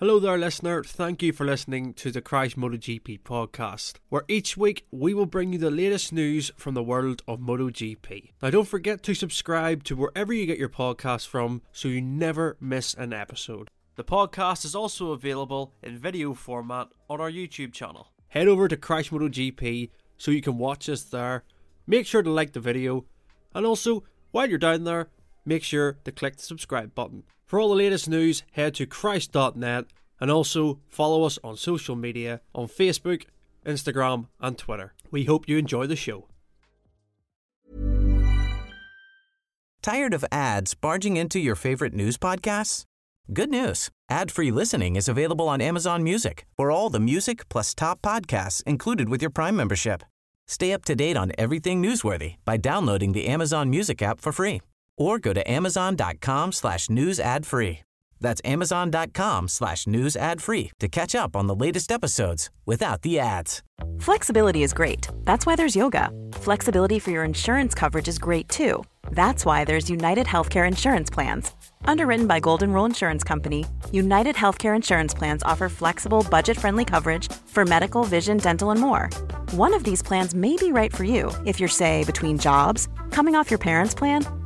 Hello there, listener. Thank you for listening to the Crash MotoGP podcast, where each week we will bring you the latest news from the world of MotoGP. Now, don't forget to subscribe to wherever you get your podcasts from so you never miss an episode. The podcast is also available in video format on our YouTube channel. Head over to Crash MotoGP so you can watch us there. Make sure to like the video, and also, while you're down there, make sure to click the subscribe button. For all the latest news, head to Crash.net and also follow us on social media on Facebook, Instagram, and Twitter. We hope you enjoy the show. Tired of ads barging into your favorite news podcasts? Good news. Ad-free listening is available on Amazon Music for all the music plus top podcasts included with your Prime membership. Stay up to date on everything newsworthy by downloading the Amazon Music app for free or go to amazon.com slash news ad free. That's amazon.com slash news ad free to catch up on the latest episodes without the ads. Flexibility is great. That's why there's yoga. Flexibility for your insurance coverage is great too. That's why there's United Healthcare Insurance Plans. Underwritten by Golden Rule Insurance Company, United Healthcare Insurance Plans offer flexible, budget friendly coverage for medical, vision, dental, and more. One of these plans may be right for you if you're, say, between jobs, coming off your parents' plan,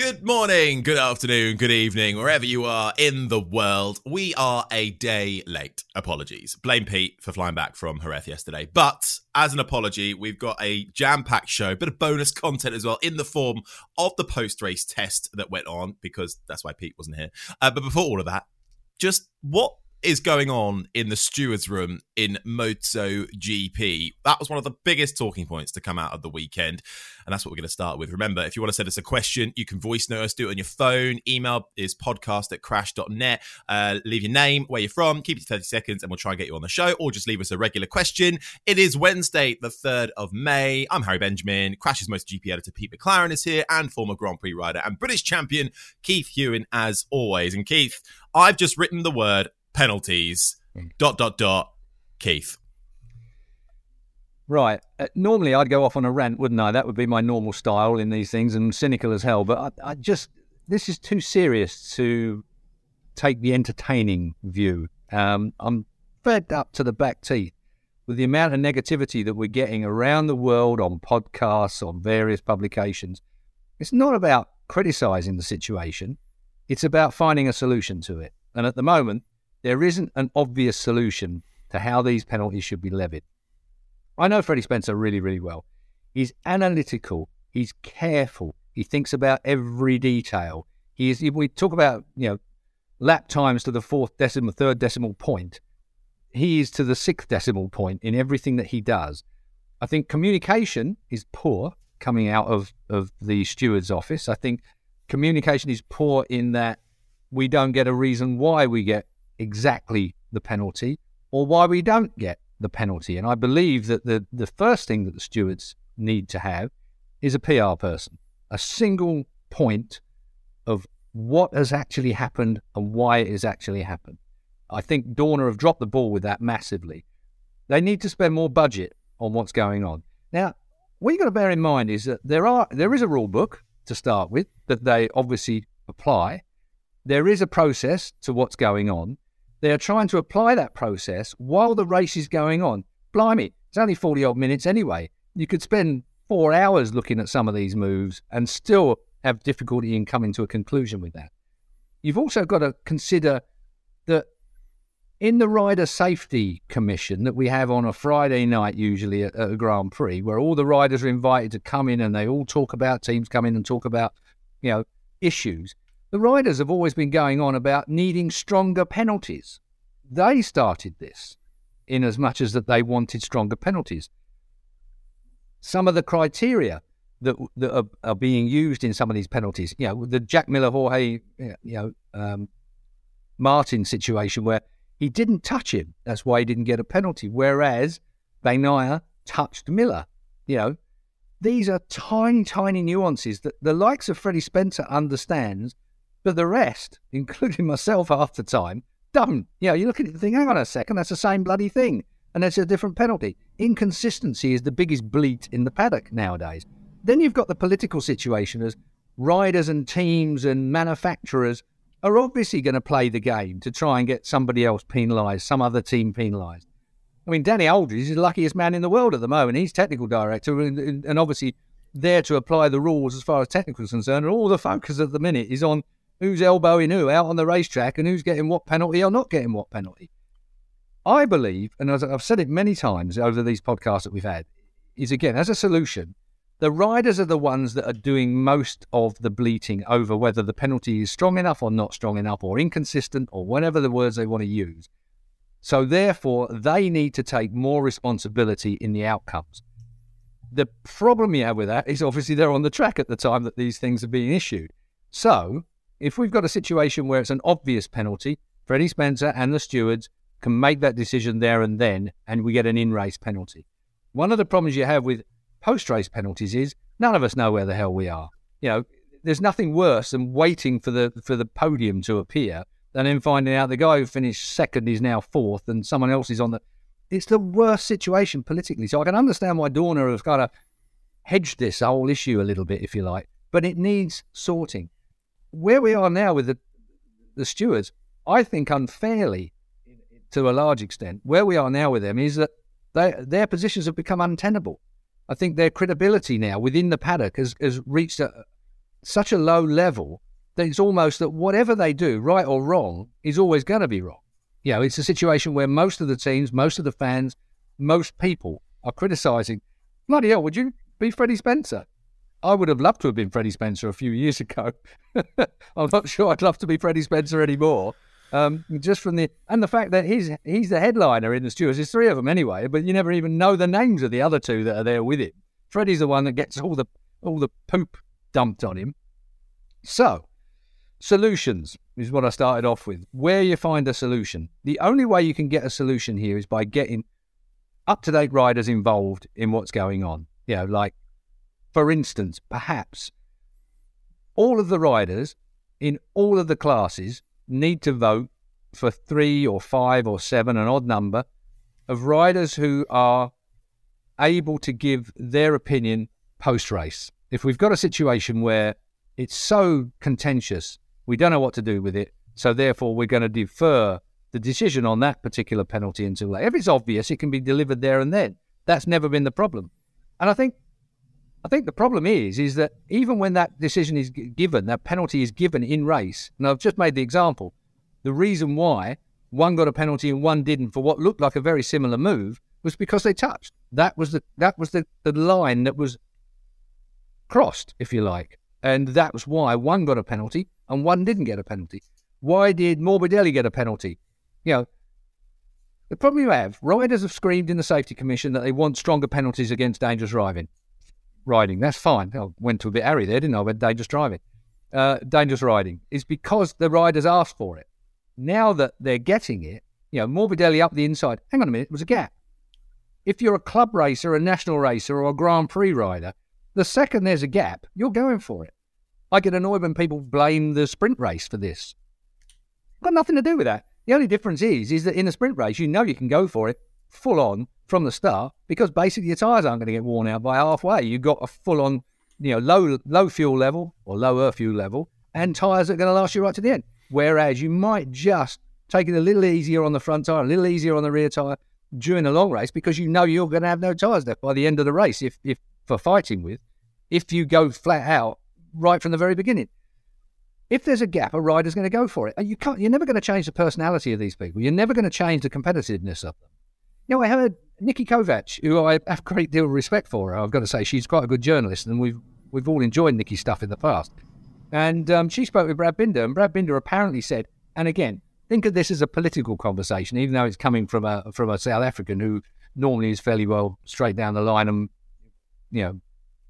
Good morning, good afternoon, good evening, wherever you are in the world. We are a day late. Apologies. Blame Pete for flying back from Jerez yesterday. But as an apology, we've got a jam packed show, bit of bonus content as well in the form of the post race test that went on, because that's why Pete wasn't here. Uh, but before all of that, just what is going on in the stewards room in Moto GP. That was one of the biggest talking points to come out of the weekend. And that's what we're going to start with. Remember, if you want to send us a question, you can voice note us, do it on your phone. Email is podcast at crash.net. Uh, leave your name, where you're from, keep it to 30 seconds, and we'll try and get you on the show, or just leave us a regular question. It is Wednesday, the 3rd of May. I'm Harry Benjamin. Crash's Moto GP editor Pete McLaren is here, and former Grand Prix rider and British champion Keith Huewen, as always. And Keith, I've just written the word penalties. Dot dot dot. Keith. Right. Uh, normally, I'd go off on a rant, wouldn't I? That would be my normal style in these things, and cynical as hell. But I, I just this is too serious to take the entertaining view. Um, I'm fed up to the back teeth with the amount of negativity that we're getting around the world on podcasts, on various publications. It's not about criticizing the situation; it's about finding a solution to it. And at the moment, there isn't an obvious solution to how these penalties should be levied. I know Freddie Spencer really, really well. He's analytical. He's careful. He thinks about every detail. He is. We talk about you know lap times to the fourth decimal, third decimal point. He is to the sixth decimal point in everything that he does. I think communication is poor coming out of, of the steward's office. I think communication is poor in that we don't get a reason why we get exactly the penalty or why we don't get the penalty. And I believe that the, the first thing that the stewards need to have is a PR person, a single point of what has actually happened and why it has actually happened. I think Dorna have dropped the ball with that massively. They need to spend more budget on what's going on. Now, what you've got to bear in mind is that there are there is a rule book to start with that they obviously apply. There is a process to what's going on. They are trying to apply that process while the race is going on. Blimey, it's only 40 odd minutes anyway. You could spend four hours looking at some of these moves and still have difficulty in coming to a conclusion with that. You've also got to consider that in the Rider Safety Commission that we have on a Friday night, usually at, at a Grand Prix, where all the riders are invited to come in and they all talk about teams come in and talk about, you know, issues. The riders have always been going on about needing stronger penalties. They started this in as much as that they wanted stronger penalties. Some of the criteria that that are, are being used in some of these penalties, you know, the Jack Miller Jorge, you know, um, Martin situation where he didn't touch him, that's why he didn't get a penalty. Whereas Bagnaia touched Miller, you know, these are tiny, tiny nuances that the likes of Freddie Spencer understands but the rest, including myself half the time, don't. You know, you look at it and think, hang on a second, that's the same bloody thing. And it's a different penalty. Inconsistency is the biggest bleat in the paddock nowadays. Then you've got the political situation as riders and teams and manufacturers are obviously going to play the game to try and get somebody else penalised, some other team penalised. I mean, Danny Aldridge is the luckiest man in the world at the moment. He's technical director and, and obviously there to apply the rules as far as technical is concerned. And all the focus at the minute is on who's elbowing who out on the racetrack and who's getting what penalty or not getting what penalty. I believe, and as I've said it many times over these podcasts that we've had, is again, as a solution, the riders are the ones that are doing most of the bleating over whether the penalty is strong enough or not strong enough or inconsistent or whatever the words they want to use. So, therefore, they need to take more responsibility in the outcomes. The problem you have with that is obviously they're on the track at the time that these things are being issued. So, if we've got a situation where it's an obvious penalty, Freddie Spencer and the stewards can make that decision there and then, and we get an in race penalty. One of the problems you have with post race penalties is none of us know where the hell we are. You know, there's nothing worse than waiting for the for the podium to appear than then finding out the guy who finished second is now fourth and someone else is on the. It's the worst situation politically. So I can understand why Dorna has kind of hedged this whole issue a little bit, if you like, but it needs sorting where we are now with the, the stewards, I think unfairly, to a large extent, where we are now with them is that they, their positions have become untenable. I think their credibility now within the paddock has, has reached a, such a low level that it's almost that whatever they do, right or wrong, is always going to be wrong. You know, it's a situation where most of the teams, most of the fans, most people are criticising. Bloody hell, would you be Freddie Spencer? I would have loved to have been Freddie Spencer a few years ago. I'm not sure I'd love to be Freddie Spencer anymore. Um, just from the and the fact that he's he's the headliner in the stewards. There's three of them anyway, but you never even know the names of the other two that are there with him. Freddie's the one that gets all the all the poop dumped on him. So, solutions is what I started off with. Where you find a solution. The only way you can get a solution here is by getting up to date riders involved in what's going on. You know, like for instance, perhaps all of the riders in all of the classes need to vote for three or five or seven, an odd number, of riders who are able to give their opinion post race. If we've got a situation where it's so contentious, we don't know what to do with it, so therefore we're going to defer the decision on that particular penalty until later. If it's obvious, it can be delivered there and then. That's never been the problem. And I think I think the problem is, is that even when that decision is given, that penalty is given in race, and I've just made the example, the reason why one got a penalty and one didn't for what looked like a very similar move was because they touched. That was the that was the, the line that was crossed, if you like. And that was why one got a penalty and one didn't get a penalty. Why did Morbidelli get a penalty? You know, the problem you have, riders have screamed in the safety commission that they want stronger penalties against dangerous driving riding. That's fine. I went to a bit airy there, didn't I? With dangerous driving, uh, dangerous riding is because the riders asked for it. Now that they're getting it, you know, Morbidelli up the inside. Hang on a minute, it was a gap. If you're a club racer, a national racer, or a Grand Prix rider, the second there's a gap, you're going for it. I get annoyed when people blame the sprint race for this. Got nothing to do with that. The only difference is, is that in a sprint race, you know you can go for it full on from the start because basically your tyres aren't going to get worn out by halfway. You've got a full on, you know, low low fuel level or lower fuel level and tyres are going to last you right to the end. Whereas you might just take it a little easier on the front tyre, a little easier on the rear tyre during the long race because you know you're going to have no tyres left by the end of the race if, if for fighting with, if you go flat out right from the very beginning. If there's a gap, a rider's going to go for it. And you can't, you're never going to change the personality of these people. You're never going to change the competitiveness of them. You know, I heard Nikki Kovac, who I have a great deal of respect for, I've got to say, she's quite a good journalist, and we've we've all enjoyed Nikki's stuff in the past. And um, she spoke with Brad Binder, and Brad Binder apparently said, and again, think of this as a political conversation, even though it's coming from a from a South African who normally is fairly well straight down the line and you know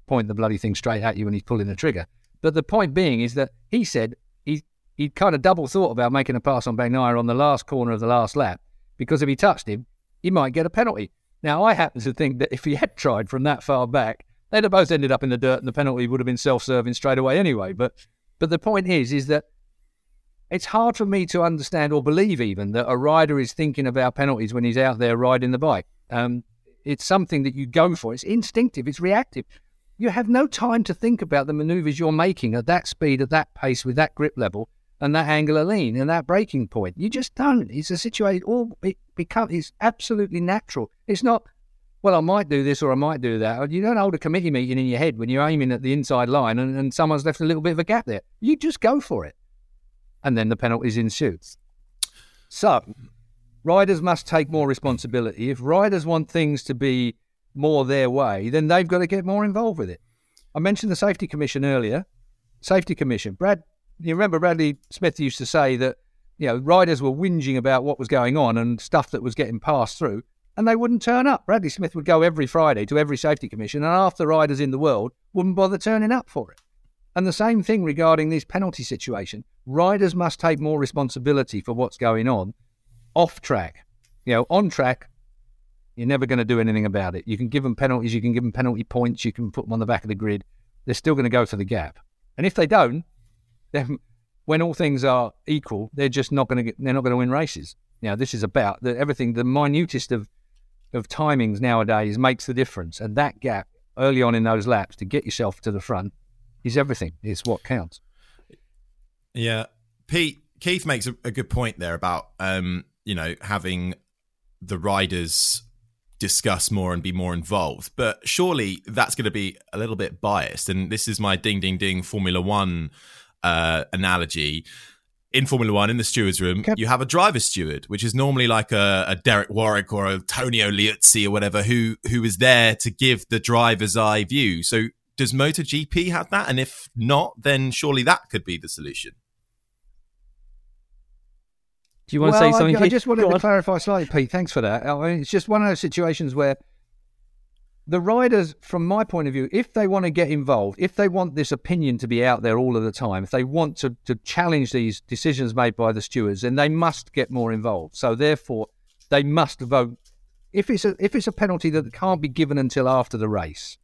point the bloody thing straight at you when he's pulling the trigger. But the point being is that he said he he kind of double thought about making a pass on Bagnaia on the last corner of the last lap because if he touched him, he might get a penalty. Now, I happen to think that if he had tried from that far back, they'd have both ended up in the dirt, and the penalty would have been self-serving straight away anyway. But, but the point is, is that it's hard for me to understand or believe even that a rider is thinking about penalties when he's out there riding the bike. Um, it's something that you go for. It's instinctive. It's reactive. You have no time to think about the maneuvers you're making at that speed, at that pace, with that grip level, and that angular lean, and that braking point. You just don't. It's a situation. All it becomes. It's absolutely natural. It's not. Well, I might do this or I might do that. You don't hold a committee meeting in your head when you're aiming at the inside line and, and someone's left a little bit of a gap there. You just go for it, and then the penalties ensue. So, riders must take more responsibility. If riders want things to be more their way, then they've got to get more involved with it. I mentioned the Safety Commission earlier. Safety Commission. Brad, you remember Bradley Smith used to say that you know riders were whinging about what was going on and stuff that was getting passed through, and they wouldn't turn up. Bradley Smith would go every Friday to every Safety Commission, and half the riders in the world wouldn't bother turning up for it. And the same thing regarding this penalty situation. Riders must take more responsibility for what's going on off track. You know, on track, you're never going to do anything about it. You can give them penalties, you can give them penalty points, you can put them on the back of the grid. They're still going to go for the gap. And if they don't, then when all things are equal, they're just not going to get, they're not going to win races. Now, this is about the, everything, the minutest of, of timings nowadays makes the difference. And that gap early on in those laps to get yourself to the front is everything. It's what counts. Yeah. Pete, Keith makes a, a good point there about, um, you know, having the riders discuss more and be more involved. But surely that's going to be a little bit biased. And this is my ding, ding, ding Formula One uh, analogy. In Formula One, in the stewards room, you have a driver steward, which is normally like a, a Derek Warwick or a Tonio Liuzzi or whatever, who who is there to give the driver's eye view. So, does MotoGP have that? And if not, then surely that could be the solution. Do you want well, to say something? I, I just wanted to clarify slightly, Pete. Thanks for that. I mean, it's just one of those situations where the riders, from my point of view, if they want to get involved, if they want this opinion to be out there all of the time, if they want to, to challenge these decisions made by the stewards, then they must get more involved. So therefore, they must vote. If it's a if it's a penalty that can't be given until after the race,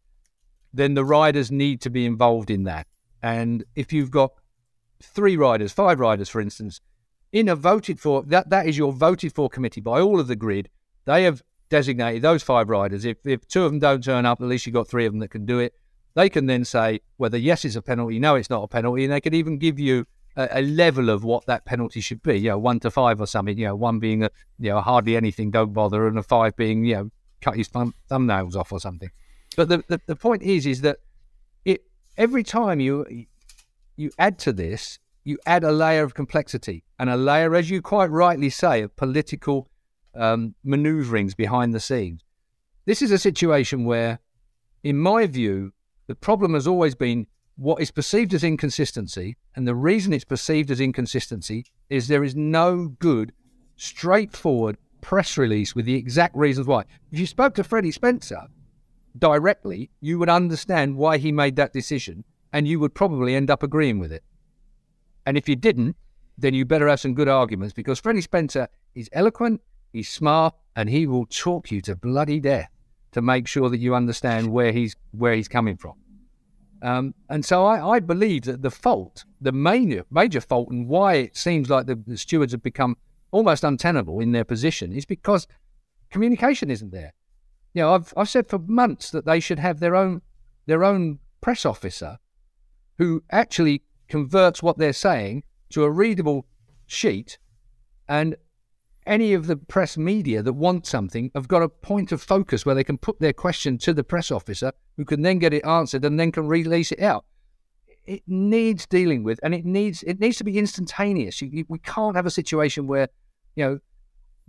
then the riders need to be involved in that. And if you've got three riders, five riders, for instance, in a voted for that that is your voted for committee by all of the grid. They have designated those five riders. If if two of them don't turn up, at least you've got three of them that can do it. They can then say whether yes is a penalty, no it's not a penalty, and they could even give you a, a, level of what that penalty should be. You know, one to five or something. You know, one being a you know hardly anything, don't bother, and a five being you know cut his thumb, thumbnails off or something. But the, the the point is is that it every time you you add to this, you add a layer of complexity and a layer, as you quite rightly say, of political um, maneuverings behind the scenes. This is a situation where, in my view, the problem has always been what is perceived as inconsistency. And the reason it's perceived as inconsistency is there is no good, straightforward press release with the exact reasons why. If you spoke to Freddie Spencer directly, you would understand why he made that decision and you would probably end up agreeing with it. And if you didn't, then you better have some good arguments because Freddie Spencer is eloquent, he's smart, and he will talk you to bloody death to make sure that you understand where he's where he's coming from. Um, and so I, I, believe that the fault, the major major fault, and why it seems like the, the stewards have become almost untenable in their position is because communication isn't there. You know, I've I've said for months that they should have their own their own press officer who actually converts what they're saying to a readable sheet, and any of the press media that want something have got a point of focus where they can put their question to the press officer, who can then get it answered and then can release it out. It needs dealing with, and it needs it needs to be instantaneous. You, you, we can't have a situation where, you know,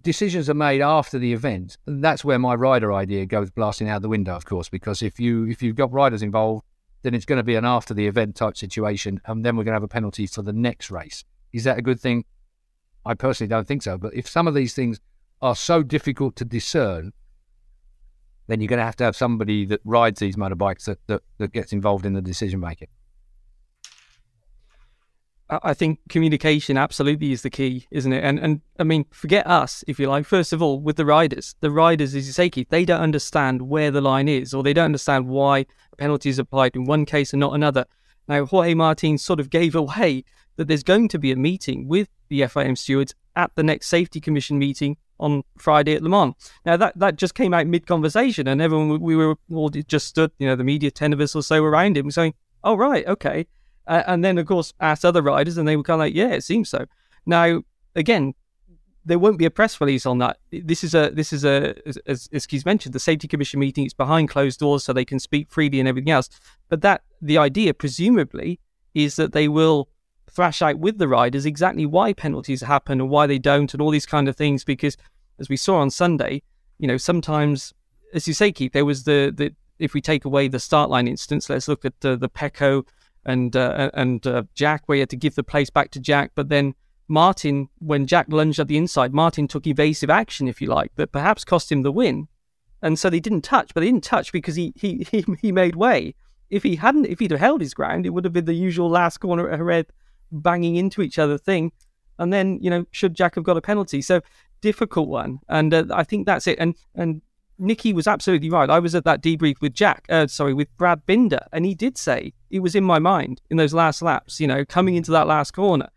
decisions are made after the event. And that's where my rider idea goes blasting out the window, of course, because if you if you've got riders involved, then it's going to be an after the event type situation, and then we're going to have a penalty for the next race. Is that a good thing? I personally don't think so. But if some of these things are so difficult to discern, then you're going to have to have somebody that rides these motorbikes that, that, that gets involved in the decision making. I think communication absolutely is the key, isn't it? And and I mean, forget us if you like. First of all, with the riders, the riders, as you say, Keith, they don't understand where the line is, or they don't understand why is applied in one case and not another. Now, Jorge Martin sort of gave away that there's going to be a meeting with the FIM stewards at the next Safety Commission meeting on Friday at Le Mans. Now that that just came out mid conversation, and everyone we were all just stood, you know, the media, ten of us or so around him, saying, "Oh right, okay," uh, and then of course asked other riders, and they were kind of like, "Yeah, it seems so." Now again, there won't be a press release on that. This is a this is a as, as Keith mentioned, the safety commission meeting. It's behind closed doors, so they can speak freely and everything else. But that the idea, presumably, is that they will thrash out with the riders exactly why penalties happen and why they don't, and all these kind of things. Because as we saw on Sunday, you know, sometimes, as you say, Keith, there was the the if we take away the start line instance, let's look at uh, the Pecco and uh, and uh, Jack, where you had to give the place back to Jack, but then Martin, when Jack lunged at the inside, Martin took evasive action, if you like, that perhaps cost him the win. And so they didn't touch, but they didn't touch because he he he, he made way. If he hadn't, if he'd have held his ground, it would have been the usual last corner at Jerez banging into each other thing. And then, you know, should Jack have got a penalty? So difficult one. And uh, I think that's it. And and Nicky was absolutely right. I was at that debrief with Jack, uh, sorry, with Brad Binder, and he did say it was in my mind in those last laps. You know, coming into that last corner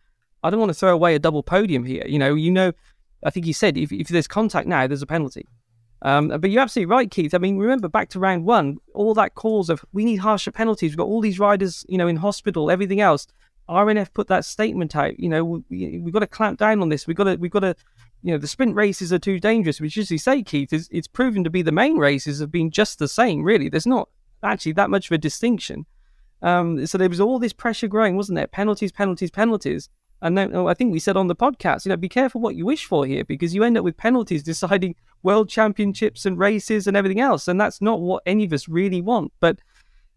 I don't want to throw away a double podium here. You know, you know, I think he said if, if there's contact now, there's a penalty. Um, but you're absolutely right, Keith. I mean, remember back to round one, all that calls of we need harsher penalties. We've got all these riders, you know, in hospital, everything else. RNF put that statement out. You know, we, we've got to clamp down on this. We've got to, we've got to, you know, the sprint races are too dangerous. Which, as you say, Keith, is it's proven to be the main races have been just the same. Really, there's not actually that much of a distinction. Um, so there was all this pressure growing, wasn't there? Penalties, penalties, penalties. And then oh, I think we said on the podcast, you know, be careful what you wish for here because you end up with penalties deciding world championships and races and everything else. And that's not what any of us really want. But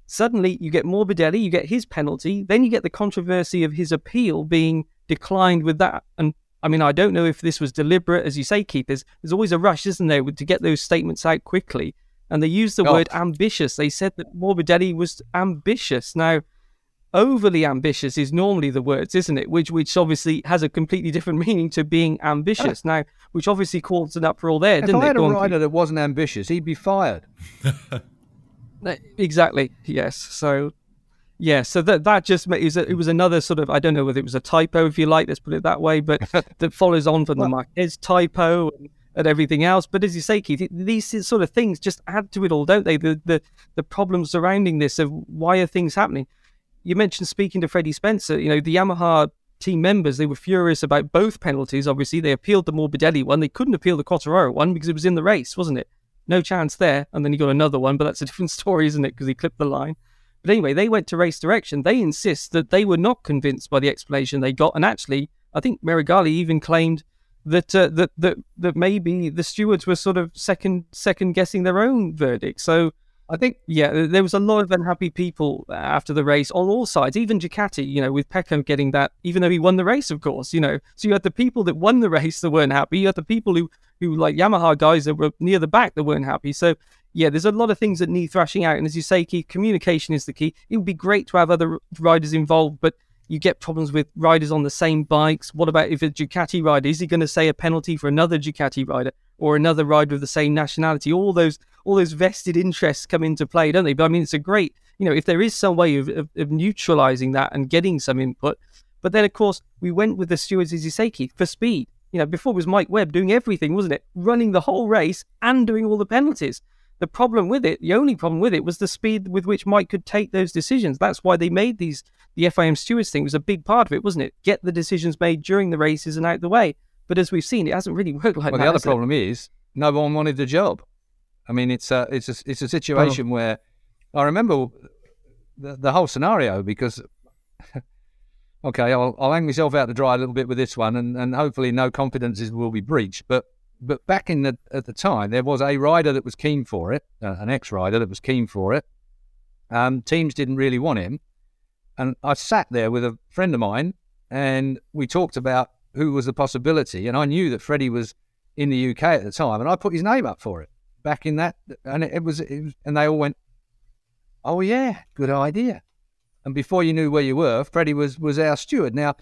suddenly you get Morbidelli, you get his penalty, then you get the controversy of his appeal being declined with that. And I mean, I don't know if this was deliberate. As you say, there's, there's always a rush, isn't there, to get those statements out quickly. And they used the oh. word ambitious. They said that Morbidelli was ambitious. Now, overly ambitious is normally the words, isn't it? Which which obviously has a completely different meaning to being ambitious. Now, which obviously caused an uproar there, if didn't I had it? a rider that wasn't ambitious, he'd be fired. exactly. Yes. So. Yeah, so that that just is it was another sort of I don't know whether it was a typo if you like, let's put it that way, but that follows on from well, the Marquez typo and, and, everything else. But as you say, Keith, these sort of things just add to it all, don't they? The the the problems surrounding this of why are things happening? You mentioned speaking to Freddie Spencer, you know, the Yamaha team members, they were furious about both penalties. Obviously, they appealed the Morbidelli one. They couldn't appeal the Quartararo one because it was in the race, wasn't it? No chance there. And then he got another one, but that's a different story, isn't it? Because he clipped the line. But anyway, they went to race direction. They insist that they were not convinced by the explanation they got. And actually, I think Meregalli even claimed that uh, that that that maybe the stewards were sort of second second guessing their own verdict. So I think, yeah, there was a lot of unhappy people uh, after the race on all sides, even Ducati, you know, with Pecco getting that, even though he won the race, of course, you know. So you had the people that won the race that weren't happy. You had the people who, who like Yamaha guys that were near the back that weren't happy. So, yeah, there's a lot of things that need thrashing out. And as you say, Keith, communication is the key. It would be great to have other riders involved, but you get problems with riders on the same bikes. What about if a Ducati rider, is he going to say a penalty for another Ducati rider or another rider of the same nationality? All those all those vested interests come into play, don't they? But I mean, it's a great, you know, if there is some way of, of, of neutralizing that and getting some input. But then, of course, we went with the stewards Isiseki for speed. You know, before it was Mike Webb doing everything, wasn't it? Running the whole race and doing all the penalties. The problem with it, the only problem with it, was the speed with which Mike could take those decisions. That's why they made these. The FIM stewards thing was a big part of it, wasn't it? Get the decisions made during the races and out the way. But as we've seen, it hasn't really worked like well, that. Well, the other problem it? is no one wanted the job. I mean, it's a it's a it's a situation oh. where I remember the, the whole scenario because. okay, I'll, I'll hang myself out to dry a little bit with this one, and, and hopefully no confidences will be breached. But but back in the at the time, there was a rider that was keen for it, uh, an ex-rider that was keen for it. Um, teams didn't really want him, and I sat there with a friend of mine, and we talked about who was the possibility, and I knew that Freddie was in the UK at the time, and I put his name up for it back in that, and it, it, was, it was, and they all went, "Oh yeah, good idea." And before you knew where you were, Freddie was was our steward. Now,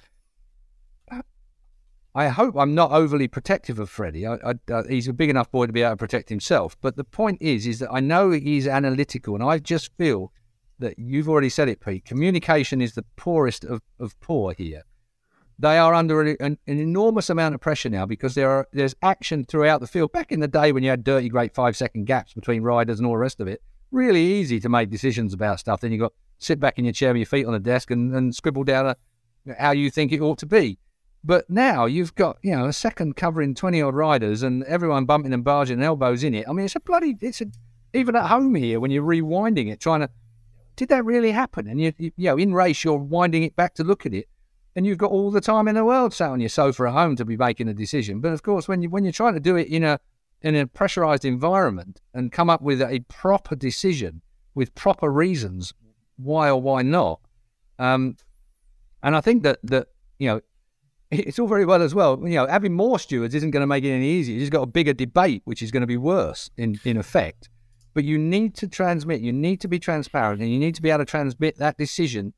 I hope I'm not overly protective of Freddie. I, I, uh, he's a big enough boy to be able to protect himself. But the point is, is that I know he's analytical, and I just feel that you've already said it, Pete. Communication is the poorest of, of poor here. They are under an, an, enormous amount of pressure now because there are there's action throughout the field. Back in the day when you had dirty, great five second gaps between riders and all the rest of it, really easy to make decisions about stuff. Then you got sit back in your chair with your feet on the desk and, and scribble down a, how you think it ought to be. But now you've got, you know, a second covering 20 odd riders and everyone bumping and barging and elbows in it. I mean, it's a bloody, it's a, even at home here when you're rewinding it, trying to, did that really happen? And you, you, you know, in race, you're winding it back to look at it and you've got all the time in the world sat on your sofa at home to be making a decision. But of course, when you, when you're trying to do it in a, in a pressurized environment and come up with a proper decision with proper reasons why or why not, um, and I think that, that, you know, it's all very well as well. You know, having more stewards isn't going to make it any easier. You've just got a bigger debate, which is going to be worse in, in effect. But you need to transmit, you need to be transparent, and you need to be able to transmit that decision,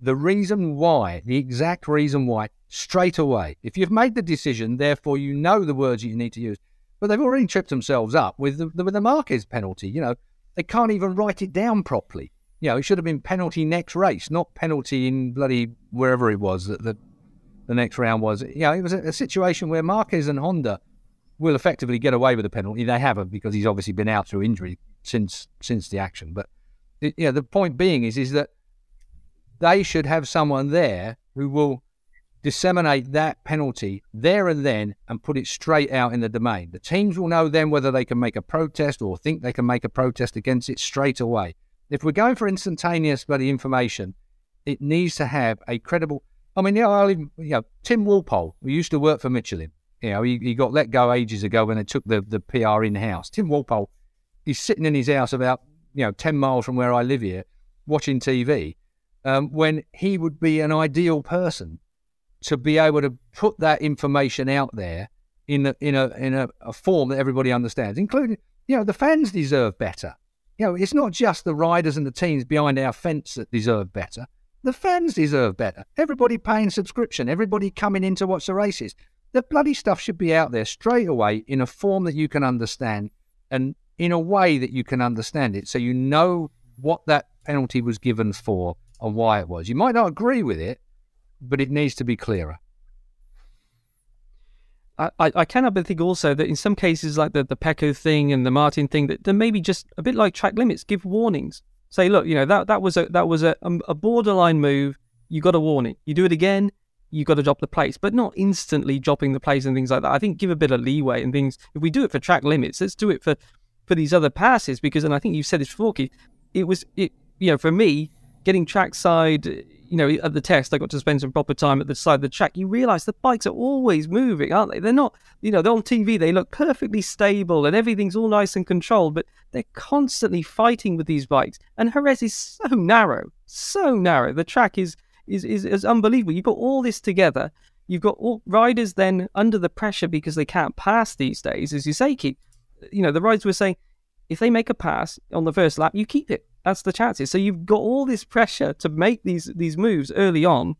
the reason why, the exact reason why, straight away. If you've made the decision, therefore you know the words you need to use. But they've already tripped themselves up with the, with the Marquez penalty. You know, they can't even write it down properly. You know, it should have been penalty next race, not penalty in bloody wherever it was that, that the next round was. You know, it was a, a, situation where Marquez and Honda will effectively get away with the penalty. They haven't because he's obviously been out through injury since since the action. But you know, the point being is is that they should have someone there who will disseminate that penalty there and then and put it straight out in the domain. The teams will know then whether they can make a protest or think they can make a protest against it straight away. If we're going for instantaneous bloody information, it needs to have a credible I mean, yeah, I, you know, Tim Walpole, who used to work for Michelin, you know, he, he got let go ages ago when they took the, the PR in house. Tim Walpole, he's sitting in his house about, you know, 10 miles from where I live here, watching TV, um, when he would be an ideal person to be able to put that information out there in a, in a, in a, a form that everybody understands, including, you know, the fans deserve better. You know, it's not just the riders and the teams behind our fence that deserve better. The fans deserve better. Everybody paying subscription, everybody coming in to watch the races. The bloody stuff should be out there straight away in a form that you can understand and in a way that you can understand it so you know what that penalty was given for and why it was. You might not agree with it, but it needs to be clearer. I, I cannot but think also that in some cases, like the, the Pecco thing and the Martin thing, that there may be just a bit like track limits, give warnings. Say, look, you know that that was a that was a um, a borderline move. You got a warning. You do it again, you got to drop the place, but not instantly dropping the place and things like that. I think give a bit of leeway and things. If we do it for track limits, let's do it for for these other passes because, and I think you said this before, Keith. It was it you know for me getting trackside you know, at the test, I got to spend some proper time at the side of the track. You realise the bikes are always moving, aren't they? They're not, you know, they're on TV, they look perfectly stable and everything's all nice and controlled, but they're constantly fighting with these bikes. And Jerez is so narrow, so narrow. The track is is is, is unbelievable. You've got all this together. You've got all riders then under the pressure because they can't pass these days, as you say, Keith. You know, the riders were saying, if they make a pass on the first lap, you keep it. That's the chances. So you've got all this pressure to make these these moves early on.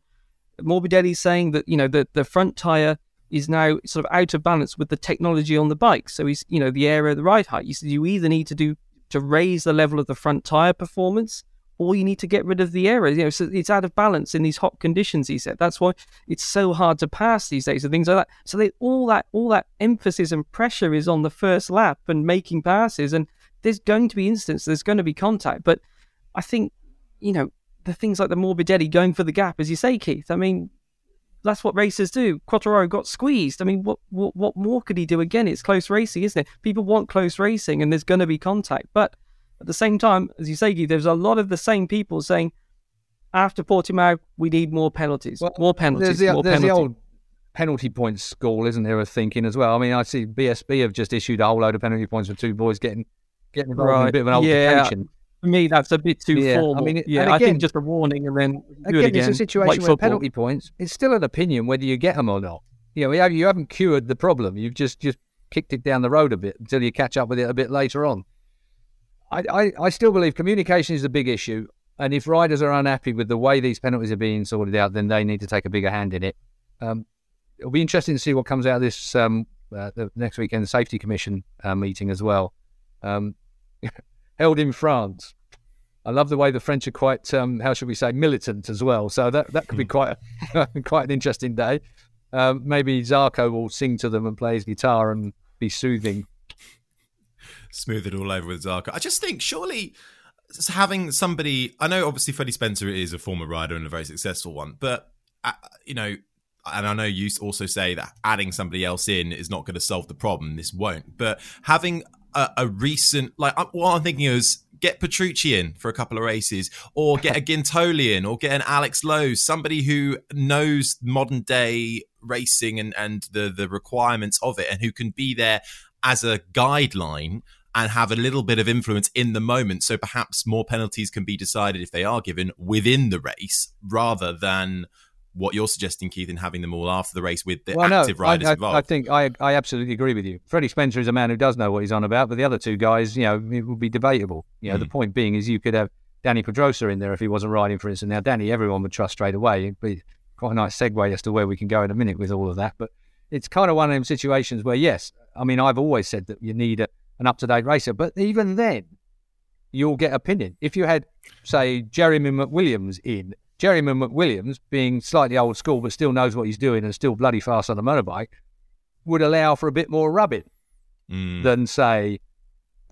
Morbidelli's saying that you know the the front tire is now sort of out of balance with the technology on the bike. So he's you know the area, the ride height. You said you either need to do to raise the level of the front tire performance, or you need to get rid of the area. You know, so it's out of balance in these hot conditions. He said that's why it's so hard to pass these days and things like that. So they, all that all that emphasis and pressure is on the first lap and making passes and there's going to be instances, there's going to be contact. But I think, you know, the things like the Morbidelli going for the gap, as you say, Keith. I mean, that's what racers do. Quartararo got squeezed. I mean, what, what what more could he do? Again, it's close racing, isn't it? People want close racing, and there's going to be contact. But at the same time, as you say, Keith, there's a lot of the same people saying after Portimao, we need more penalties, well, more penalties, there's the, more there's penalties. the old penalty points school, isn't there, of thinking as well. I mean, I see BSB have just issued a whole load of penalty points for two boys getting getting involved right. in a bit of an altercation. Yeah. For me, that's a bit too yeah. formal. I mean, yeah, again, I think just a warning and then do again, it again. It's a situation like where penalty points. It's still an opinion whether you get them or not. You know, you haven't cured the problem. You've just just kicked it down the road a bit until you catch up with it a bit later on. I, I, I still believe communication is a big issue, and if riders are unhappy with the way these penalties are being sorted out, then they need to take a bigger hand in it. Um, it'll be interesting to see what comes out of this um, uh, the next weekend safety commission uh, meeting as well. Um, held in France. I love the way the French are quite, um, how should we say, militant as well. So that, that could be quite a, quite an interesting day. Um, maybe Zarco will sing to them and play his guitar and be soothing. Smooth it all over with Zarco. I just think surely having somebody. I know obviously Freddie Spencer is a former rider and a very successful one, but uh, you know, and I know you also say that adding somebody else in is not going to solve the problem. This won't, but having a, a recent like uh, what I'm thinking is get Petrucci in for a couple of races, or get a Guintoli in, or get an Alex Lowes, somebody who knows modern day racing and, and the the requirements of it, and who can be there as a guideline and have a little bit of influence in the moment. So perhaps more penalties can be decided if they are given within the race rather than what you're suggesting, Keith, in having them all after the race with the well, active no, riders I, I, involved. I think I, I absolutely agree with you. Freddie Spencer is a man who does know what he's on about, but the other two guys, you know, it would be debatable. You know, mm. the point being is you could have Dani Pedrosa in there if he wasn't riding, for instance. Now, Dani, everyone would trust straight away. It'd be quite a nice segue as to where we can go in a minute with all of that. But it's kind of one of them situations where, yes, I mean, I've always said that you need a, an up to date racer, but even then, you'll get opinion. If you had, say, Jeremy McWilliams in, Jeremy McWilliams, being slightly old school but still knows what he's doing and still bloody fast on a motorbike, would allow for a bit more rubbing mm. than, say,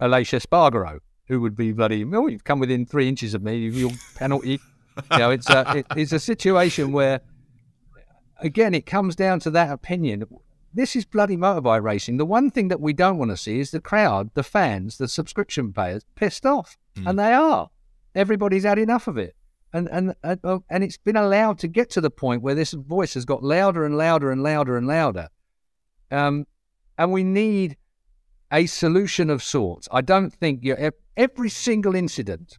Aleix Espargaro, who would be bloody, oh, you've come within three inches of me, you'll penalty. you know, it's a, it, it's a situation where, again, it comes down to that opinion. This is bloody motorbike racing. The one thing that we don't want to see is the crowd, the fans, the subscription payers pissed off. Mm. And they are. Everybody's had enough of it and and oh, and it's been allowed to get to the point where this voice has got louder and louder and louder and louder. Um, and we need a solution of sorts. I don't think every single incident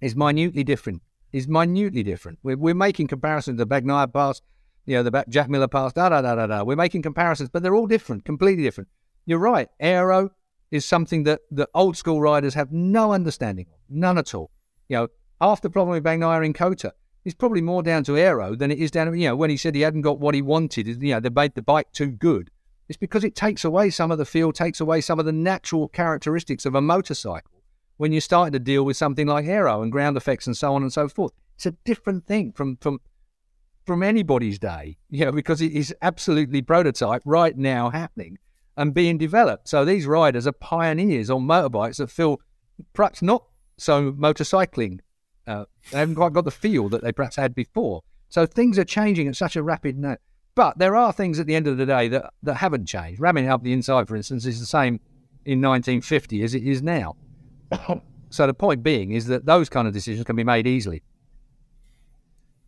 is minutely different. Is minutely different. We're, we're making comparisons. The Bagnaia pass, you know, the Jack Miller pass, da da da da da. We're making comparisons, but they're all different, completely different. You're right. Aero is something that the old school riders have no understanding of, none at all. You know, half the problem with Bagnaia in COTA is probably more down to aero than it is down to, you know, when he said he hadn't got what he wanted, you know, they made the bike too good. It's because it takes away some of the feel, takes away some of the natural characteristics of a motorcycle when you're starting to deal with something like aero and ground effects and so on and so forth. It's a different thing from from from anybody's day, you know, because it is absolutely prototype right now happening and being developed. So these riders are pioneers on motorbikes that feel perhaps not so motorcycling uh, they haven't quite got the feel that they perhaps had before. So things are changing at such a rapid note. But there are things at the end of the day that, that haven't changed. Ramming up the inside, for instance, is the same in 1950 as it is now. so the point being is that those kind of decisions can be made easily.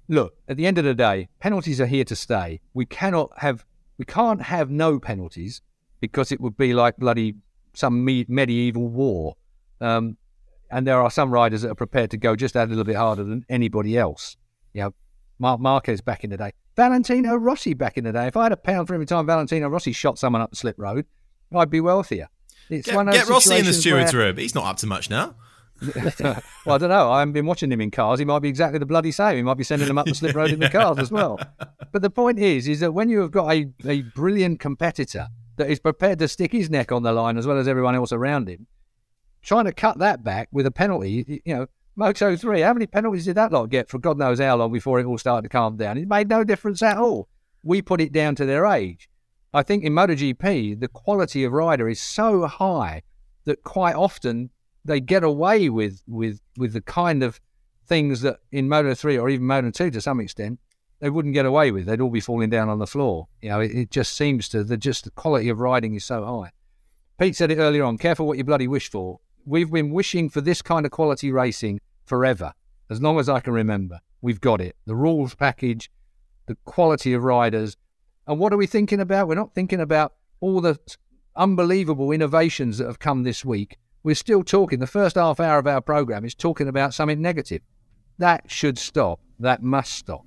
Look, at the end of the day, penalties are here to stay. We cannot have, we can't have no penalties because it would be like bloody some me- medieval war. Um, and there are some riders that are prepared to go just that little bit harder than anybody else. You know, Marc Marquez back in the day, Valentino Rossi back in the day. If I had a pound for every time Valentino Rossi shot someone up the slip road, I'd be wealthier. It's get, get Rossi in the steward's where... room. He's not up to much now. well, I don't know. I haven't been watching him in cars. He might be exactly the bloody same. He might be sending them up the slip road in the cars as well. But the point is, is that when you have got a, a brilliant competitor that is prepared to stick his neck on the line as well as everyone else around him, trying to cut that back with a penalty, you know, Moto 3, how many penalties did that lot get for God knows how long before it all started to calm down? It made no difference at all. We put it down to their age. I think in MotoGP, the quality of rider is so high that quite often they get away with, with, with the kind of things that in Moto 3 or even Moto 2 to some extent, they wouldn't get away with. They'd all be falling down on the floor. You know, it, it just seems to, the just the quality of riding is so high. Pete said it earlier on careful what you bloody wish for we've been wishing for this kind of quality racing forever, as long as I can remember. We've got it. The rules package, the quality of riders. And what are we thinking about? We're not thinking about all the unbelievable innovations that have come this week. We're still talking, the first half hour of our program is talking about something negative. That should stop. That must stop.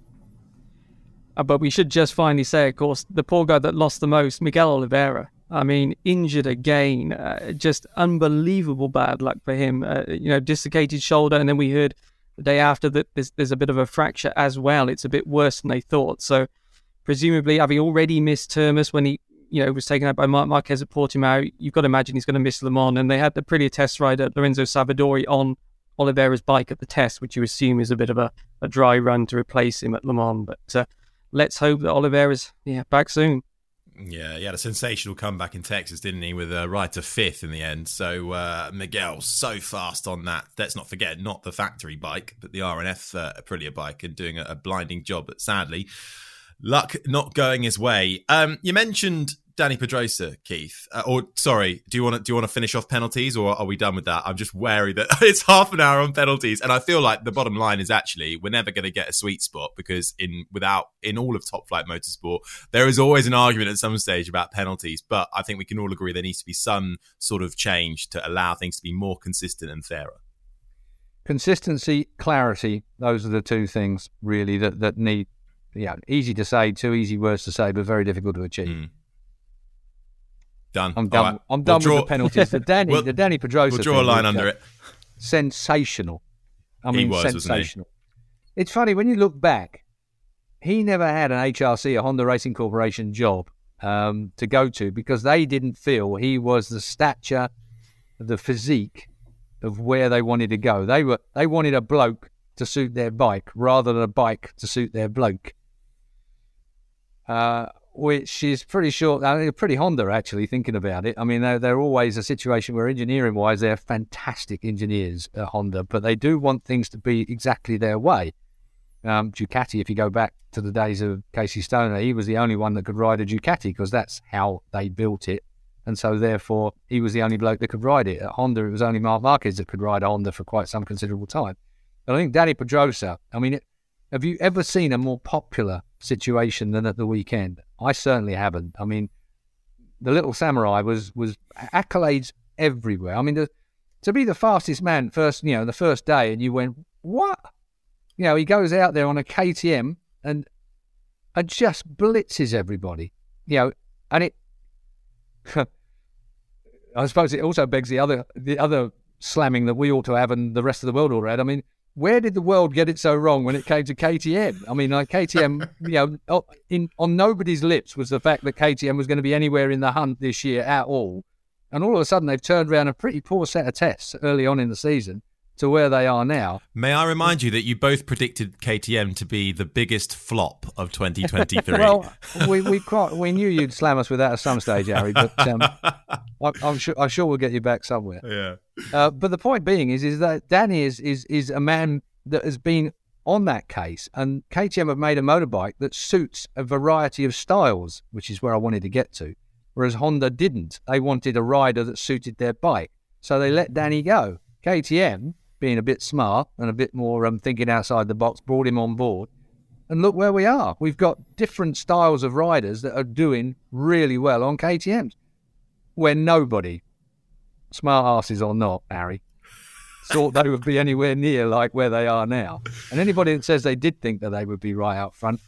Uh, but we should just finally say, of course, the poor guy that lost the most, Miguel Oliveira. I mean, injured again. Uh, just unbelievable bad luck for him. Uh, you know, dislocated shoulder, and then we heard the day after that there's, there's a bit of a fracture as well. It's a bit worse than they thought. So, presumably, having already missed Termas when he, you know, was taken out by Marc Marquez at Portimao, you've got to imagine he's going to miss Le Mans. And they had the pretty test rider Lorenzo Savadori on Oliveira's bike at the test, which you assume is a bit of a, a dry run to replace him at Le Mans. But uh, let's hope that Oliveira's yeah back soon. Yeah, he had a sensational comeback in Texas, didn't he, with a right to fifth in the end. So uh, Miguel so fast on that. Let's not forget, not the factory bike, but the RNF uh, Aprilia bike, and doing a, a blinding job. But sadly, luck not going his way. Um, you mentioned Dani Pedrosa, Keith. Uh, or sorry, do you want to do you want to finish off penalties, or are we done with that? I'm just wary that it's half an hour on penalties, and I feel like the bottom line is actually we're never going to get a sweet spot because in without in all of top flight motorsport, there is always an argument at some stage about penalties. But I think we can all agree there needs to be some sort of change to allow things to be more consistent and fairer. Consistency, clarity, those are the two things really that, that need yeah, easy to say, two easy words to say, but very difficult to achieve. Mm. Done. I'm done. Right. I'm done we'll with draw... the penalties. The Dani, we'll, the Dani Pedrosa. We'll draw a line under it. Sensational. I mean, was, sensational. It's funny when you look back. He never had an HRC, a Honda Racing Corporation job um, to go to because they didn't feel he was the stature, the physique of where they wanted to go. They were they wanted a bloke to suit their bike rather than a bike to suit their bloke. Uh, which is pretty short, mean, pretty Honda actually, thinking about it. I mean, they're, they're always a situation where engineering wise, they're fantastic engineers at Honda, but they do want things to be exactly their way. Um, Ducati, if you go back to the days of Casey Stoner, he was the only one that could ride a Ducati because that's how they built it. And so, therefore, he was the only bloke that could ride it. At Honda, it was only Marc Marquez that could ride a Honda for quite some considerable time. But I think Dani Pedrosa, I mean, it, have you ever seen a more popular situation than at the weekend? I certainly haven't. I mean, the little samurai was was accolades everywhere. I mean, the, to be the fastest man first, you know, the first day, and you went, what? You know, he goes out there on a KTM and and just blitzes everybody. You know, and it. I suppose it also begs the other the other slamming that we ought to have and the rest of the world ought to have. I mean, where did the world get it so wrong when it came to KTM? I mean, like KTM, you know, in, on nobody's lips was the fact that KTM was going to be anywhere in the hunt this year at all. And all of a sudden, they've turned around a pretty poor set of tests early on in the season to where they are now. May I remind you that you both predicted KTM to be the biggest flop of 2023? well, we we, quite, we knew you'd slam us with that at some stage, Harry, but um, I, am sure, I'm sure we'll get you back somewhere. Yeah. Uh, but the point being is, is that Dani is, is, is a man that has been on that case, and KTM have made a motorbike that suits a variety of styles, which is where I wanted to get to. Whereas Honda didn't. They wanted a rider that suited their bike. So they let Dani go. KTM being a bit smart and a bit more um, thinking outside the box, brought him on board. And look where we are. We've got different styles of riders that are doing really well on KTMs. Where nobody, smart asses or not, Harry, thought they would be anywhere near like where they are now. And anybody that says they did think that they would be right out front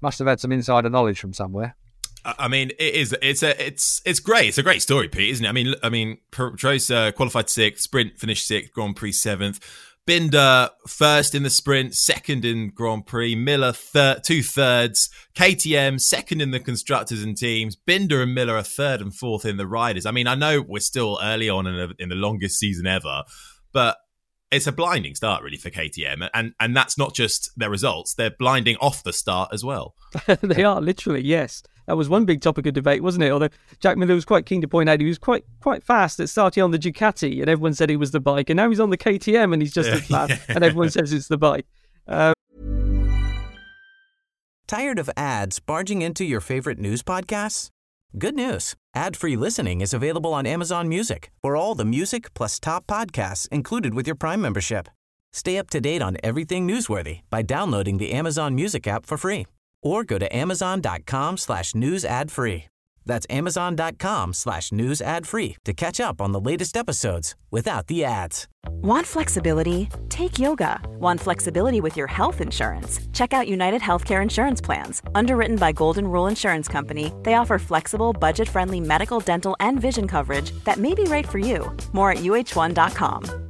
must have had some insider knowledge from somewhere. I mean, it is. It's a. It's it's great. It's a great story, Pete, isn't it? I mean, I mean, Pedrosa uh, qualified sixth, sprint finished sixth, Grand Prix seventh. Binder first in the sprint, second in Grand Prix. Miller third, two thirds. KTM second in the constructors and teams. Binder and Miller are third and fourth in the riders. I mean, I know we're still early on in, a, in the longest season ever, but it's a blinding start really for KTM, and and that's not just their results; they're blinding off the start as well. they are literally yes. That was one big topic of debate, wasn't it? Although Jack Miller was quite keen to point out he was quite quite fast at starting on the Ducati, and everyone said he was the bike, and now he's on the KTM and he's just as fast, and everyone says it's the bike. Um, Tired of ads barging into your favorite news podcasts? Good news! Ad-free listening is available on Amazon Music for all the music plus top podcasts included with your Prime membership. Stay up to date on everything newsworthy by downloading the Amazon Music app for free or go to amazon.com slash news ad free. That's amazon.com slash news ad free to catch up on the latest episodes without the ads. Want flexibility? Take yoga. Want flexibility with your health insurance? Check out United Healthcare Insurance Plans. Underwritten by Golden Rule Insurance Company, they offer flexible, budget friendly medical, dental, and vision coverage that may be right for you. More at uhone.com.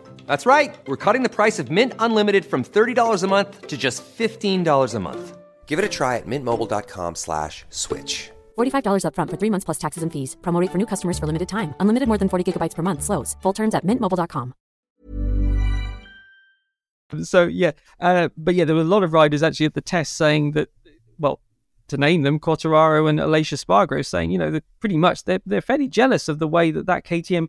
That's right. We're cutting the price of Mint Unlimited from $30 a month to just $15 a month. Give it a try at mintmobile.com slash switch. $45 upfront for three months plus taxes and fees. Promo rate for new customers for limited time. Unlimited more than 40 gigabytes per month. Slows. Full terms at mintmobile.com. So yeah, uh, but yeah, there were a lot of riders actually at the test saying that, well, to name them, Quartararo and Aleix Espargaro saying, you know, that pretty much they're they're fairly jealous of the way that that KTM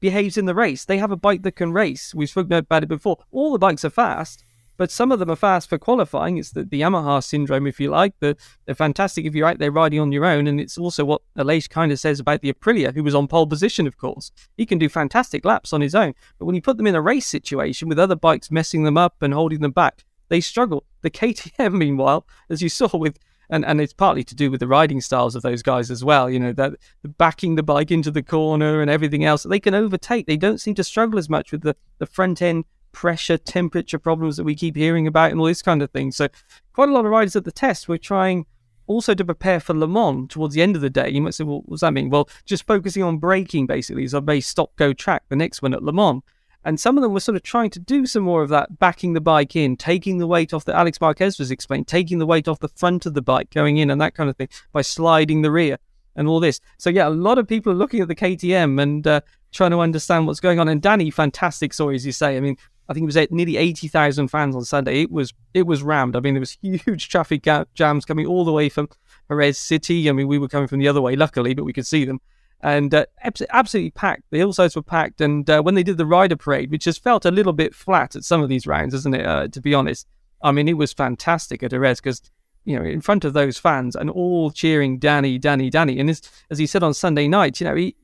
behaves in the race. They have a bike that can race. We've spoken about it before. All the bikes are fast, but some of them are fast for qualifying. It's the, the Yamaha syndrome, if you like. The, they're fantastic if you're out there riding on your own. And it's also what Aleix kind of says about the Aprilia, who was on pole position, of course. He can do fantastic laps on his own. But when you put them in a race situation with other bikes messing them up and holding them back, they struggle. The KTM, meanwhile, as you saw with and and it's partly to do with the riding styles of those guys as well. You know that backing the bike into the corner and everything else, they can overtake. They don't seem to struggle as much with the the front end pressure, temperature problems that we keep hearing about, and all this kind of thing. So quite a lot of riders at the test were trying also to prepare for Le Mans towards the end of the day. You might say, well, what does that mean? Well, just focusing on braking basically is a base stop go track. The next one at Le Mans. And some of them were sort of trying to do some more of that, backing the bike in, taking the weight off that Alex Marquez was explaining, taking the weight off the front of the bike going in and that kind of thing by sliding the rear and all this. So, yeah, a lot of people are looking at the KTM and uh, trying to understand what's going on. And Dani, fantastic story, as you say. I mean, I think it was nearly 80,000 fans on Sunday. It was it was rammed. I mean, there was huge traffic jams coming all the way from Jerez City. I mean, we were coming from the other way, luckily, but we could see them and uh, absolutely packed. The hillsides were packed, and uh, when they did the rider parade, which has felt a little bit flat at some of these rounds, isn't it? Uh, to be honest, I mean, it was fantastic at Jerez because you know in front of those fans and all cheering Dani, Dani, Dani, and as, as he said on Sunday night, you know, he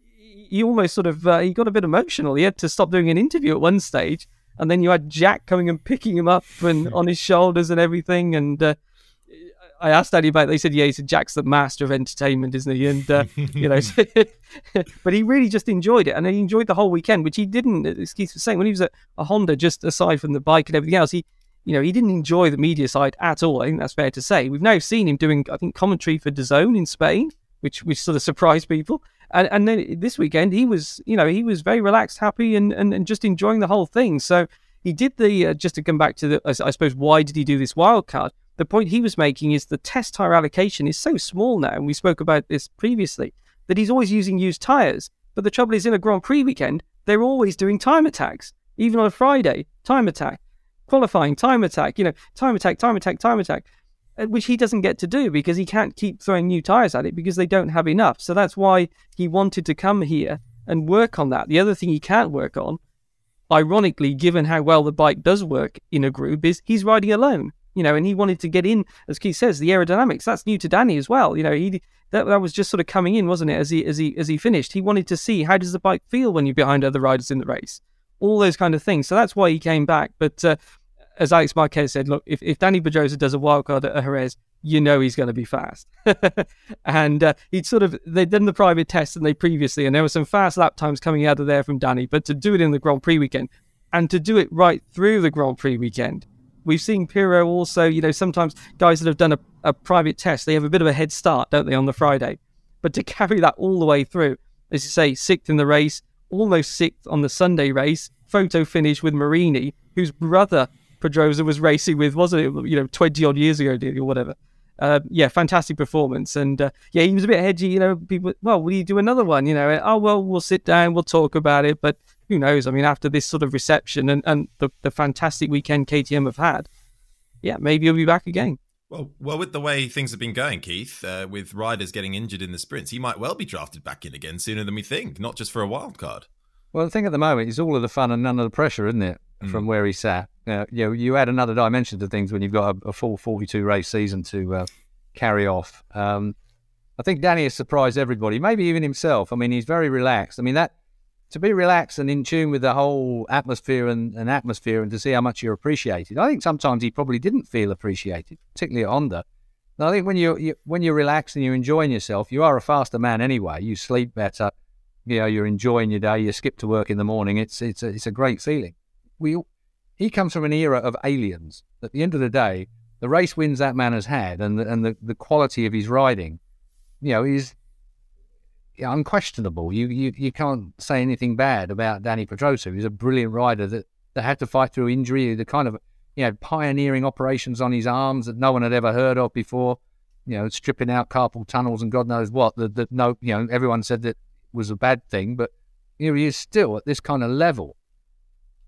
he almost sort of uh, he got a bit emotional. He had to stop doing an interview at one stage, and then you had Jack coming and picking him up and on his shoulders and everything, and uh, I asked Andy about. It. They said, "Yeah, he said Jack's the master of entertainment, isn't he?" And uh, you know, but he really just enjoyed it, and he enjoyed the whole weekend, which he didn't. As Keith was saying, when he was at a Honda, just aside from the bike and everything else, he, you know, he didn't enjoy the media side at all. I think that's fair to say. We've now seen him doing, I think, commentary for DAZN in Spain, which which sort of surprised people. And and then this weekend, he was, you know, he was very relaxed, happy, and and, and just enjoying the whole thing. So he did the uh, just to come back to the, I suppose, why did he do this wild card? The point he was making is the test tire allocation is so small now, and we spoke about this previously, that he's always using used tires. But the trouble is, in a Grand Prix weekend, they're always doing time attacks. Even on a Friday, time attack, qualifying, time attack, you know, time attack, time attack, time attack, uh, which he doesn't get to do because he can't keep throwing new tires at it because they don't have enough. So that's why he wanted to come here and work on that. The other thing he can't work on, ironically, given how well the bike does work in a group, is he's riding alone you know, and he wanted to get in, as Keith says, the aerodynamics. That's new to Dani as well. You know, he that, that was just sort of coming in, wasn't it? As he as he as he finished, he wanted to see how does the bike feel when you're behind other riders in the race, all those kind of things. So that's why he came back. But uh, as Alex Marquez said, look, if, if Dani Pedrosa does a wildcard at Jerez, you know he's going to be fast. and uh, he'd sort of they'd done the private test and they previously, and there were some fast lap times coming out of there from Dani. But to do it in the Grand Prix weekend, and to do it right through the Grand Prix weekend We've seen Pirro also, you know, sometimes guys that have done a, a private test, they have a bit of a head start, don't they, on the Friday? But to carry that all the way through, as you say, sixth in the race, almost sixth on the Sunday race, photo finish with Marini, whose brother Pedrosa was racing with, wasn't it? You know, 20 odd years ago, or whatever. Uh, yeah, fantastic performance. And uh, yeah, he was a bit hedgy. You know, people, well, will you do another one? You know, oh, well, we'll sit down, we'll talk about it. But who knows? I mean, after this sort of reception and, and the, the fantastic weekend KTM have had, yeah, maybe he'll be back again. Well, well, with the way things have been going, Keith, uh, with riders getting injured in the sprints, he might well be drafted back in again sooner than we think, not just for a wild card. Well, the thing at the moment is all of the fun and none of the pressure, isn't it? Mm. From where he sat, uh, you know, you add another dimension to things when you've got a, a full 42 race season to uh, carry off. Um, I think Dani has surprised everybody, maybe even himself. I mean, he's very relaxed. I mean, that to be relaxed and in tune with the whole atmosphere and, and atmosphere and to see how much you're appreciated. I think sometimes he probably didn't feel appreciated, particularly at Honda. And I think when you're you, when you're relaxed and you're enjoying yourself, you are a faster man anyway. You sleep better. You know, you're enjoying your day. You skip to work in the morning. It's it's a, it's a great feeling. We he comes from an era of aliens. At the end of the day, the race wins that man has had, and the, and the, the quality of his riding, you know, is unquestionable. You, you you can't say anything bad about Dani Pedrosa. He's a brilliant rider that, that had to fight through injury, the kind of you know pioneering operations on his arms that no one had ever heard of before. You know, stripping out carpal tunnels and God knows what. That that no, you know, everyone said that was a bad thing, but know, he is still at this kind of level.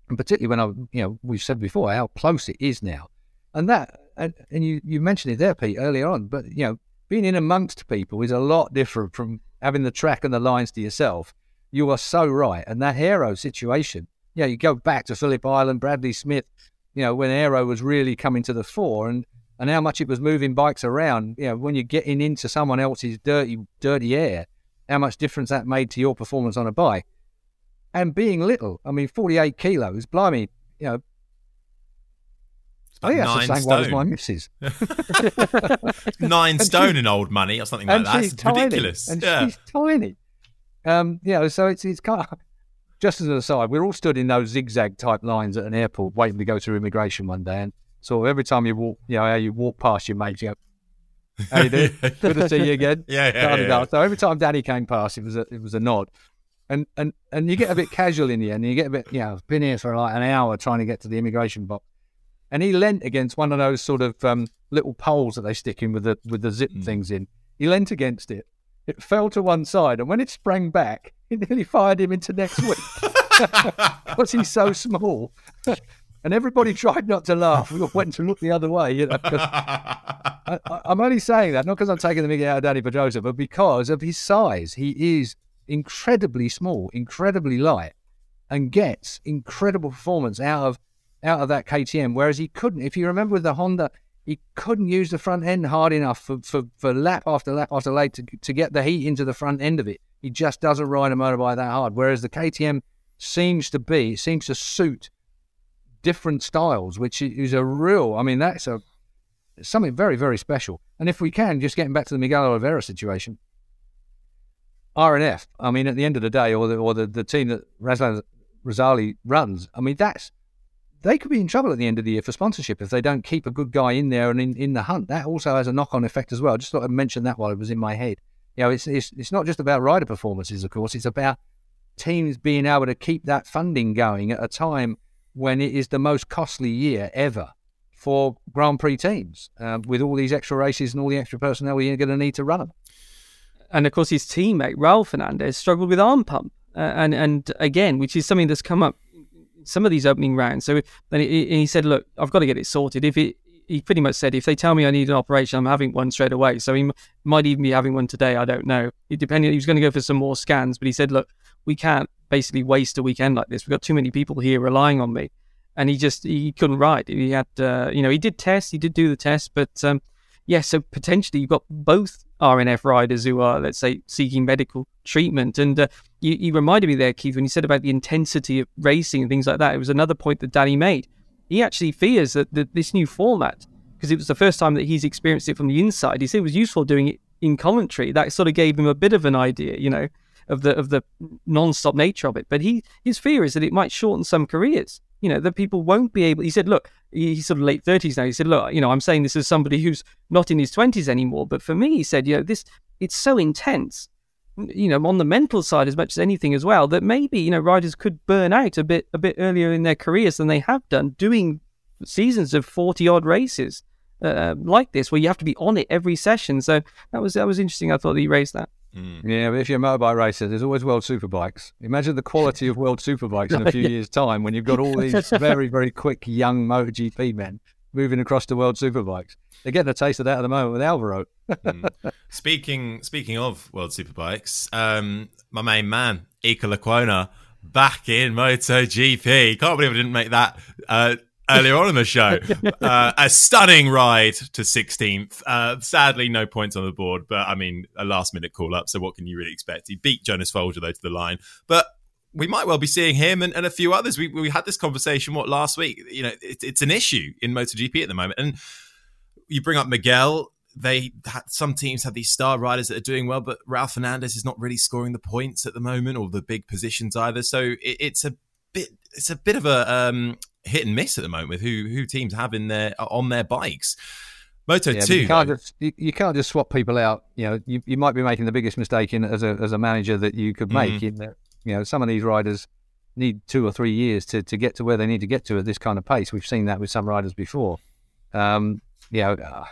And particularly when I, you know, we've said before how close it is now, and that, and, and you you mentioned it there, Pete, earlier on. But you know, being in amongst people is a lot different from having the track and the lines to yourself. You are so right. And that Aero situation, you, know, you go back to Phillip Island, Bradley Smith, you know, when Aero was really coming to the fore and, and how much it was moving bikes around, you know, when you're getting into someone else's dirty, dirty air, how much difference that made to your performance on a bike. And being little, I mean, 48 kilos, blimey, you know, I think that's the same one as my missus. nine stone in old money or something like that. That's tiny, ridiculous. And yeah. she's tiny. Um, you know, so it's it's kind of, just as an aside, we're all stood in those zigzag type lines at an airport waiting to go through immigration one day, and so every time you walk, you know, how you walk past your mates, you go, "How you doing? Good to see you again." Yeah, yeah, yeah, yeah. So every time Dani came past, it was a it was a nod, and and and you get a bit casual in the end. And you get a bit, you know, been here for like an hour trying to get to the immigration box and he leant against one of those sort of um, little poles that they stick in with the with the zip mm. things in. He leant against it. It fell to one side, and when it sprang back, it nearly fired him into next week because he's so small. and everybody tried not to laugh. We all went to look the other way. You know, I, am only saying that not because I'm taking the mickey out of Dani Pedrosa, but because of his size. He is incredibly small, incredibly light, and gets incredible performance out of out of that KTM, whereas he couldn't. If you remember with the Honda, he couldn't use the front end hard enough for, for, for lap after lap after lap to, to get the heat into the front end of it. He just doesn't ride a motorbike that hard. Whereas the KTM seems to be, seems to suit different styles, which is a real, I mean, that's a something very, very special. And if we can, just getting back to the Miguel Oliveira situation, RNF, I mean, at the end of the day, or the, or the, the team that Razali runs, I mean, that's they could be in trouble at the end of the year for sponsorship if they don't keep a good guy in there and in, in the hunt. That also has a knock on effect as well. I just thought I'd mention that while it was in my head. You know, it's, it's, it's not just about rider performances, of course, it's about teams being able to keep that funding going at a time when it is the most costly year ever for Grand Prix teams uh, with all these extra races and all the extra personnel you're going to need to run them. And of course, his teammate, Raul Fernandez, struggled with arm pump. Uh, and, and again, which is something that's come up some of these opening rounds. So then he, he said, "Look, I've got to get it sorted. If it, he pretty much said, if they tell me I need an operation, I'm having one straight away. So he m- might even be having one today. I don't know. It depending. He was going to go for some more scans, but he said, look, we can't basically waste a weekend like this. We've got too many people here relying on me. And he just he couldn't ride. He had, uh, you know, he did test, he did do the test, but um, yeah, so potentially you've got both RNF riders who are, let's say, seeking medical treatment. And uh, you, you, reminded me there, Keith, when you said about the intensity of racing and things like that. It was another point that Dani made. He actually fears that, that this new format, because it was the first time that he's experienced it from the inside, he said it was useful doing it in commentary. That sort of gave him a bit of an idea, you know, of the of the non-stop nature of it. But he his fear is that it might shorten some careers you know, that people won't be able. He said, look, he's sort of late 30s now. He said, look, you know, I'm saying this as somebody who's not in his 20s anymore. But for me, he said, you know, this, it's so intense, you know, on the mental side as much as anything as well, that maybe, you know, riders could burn out a bit, a bit earlier in their careers than they have done doing seasons of 40 odd races. Uh, like this, where you have to be on it every session. So that was that was interesting. I thought he raised that. Mm. Yeah, but if you're a motorbike racer, there's always World Superbikes. Imagine the quality of World Superbikes in a few years' time when you've got all these very, very quick young MotoGP men moving across to World Superbikes. They're getting a taste of that at the moment with Alvaro. mm. Speaking speaking of World Superbikes, um, my main man Iker Lecuona back in MotoGP. Can't believe I didn't make that uh, earlier on in the show. Uh, a stunning ride to 16th. Uh, sadly, no points on the board, but I mean, a last minute call up. So what can you really expect? He beat Jonas Folger though to the line, but we might well be seeing him and, and a few others. We, we had this conversation what last week. You know, it, it's an issue in MotoGP at the moment, and you bring up Miguel. They some teams have these star riders that are doing well, but Ralph Fernandez is not really scoring the points at the moment or the big positions either. So it, it's a bit it's a bit of a um, hit and miss at the moment with who who teams have in their on their bikes. Moto yeah, two, you can't, just, you, you, can't just swap people out. You know, you, you might be making the biggest mistake in as a as a manager that you could make. Mm. In that, you know, some of these riders need two or three years to, to get to where they need to get to at this kind of pace. We've seen that with some riders before. Um, you know, uh,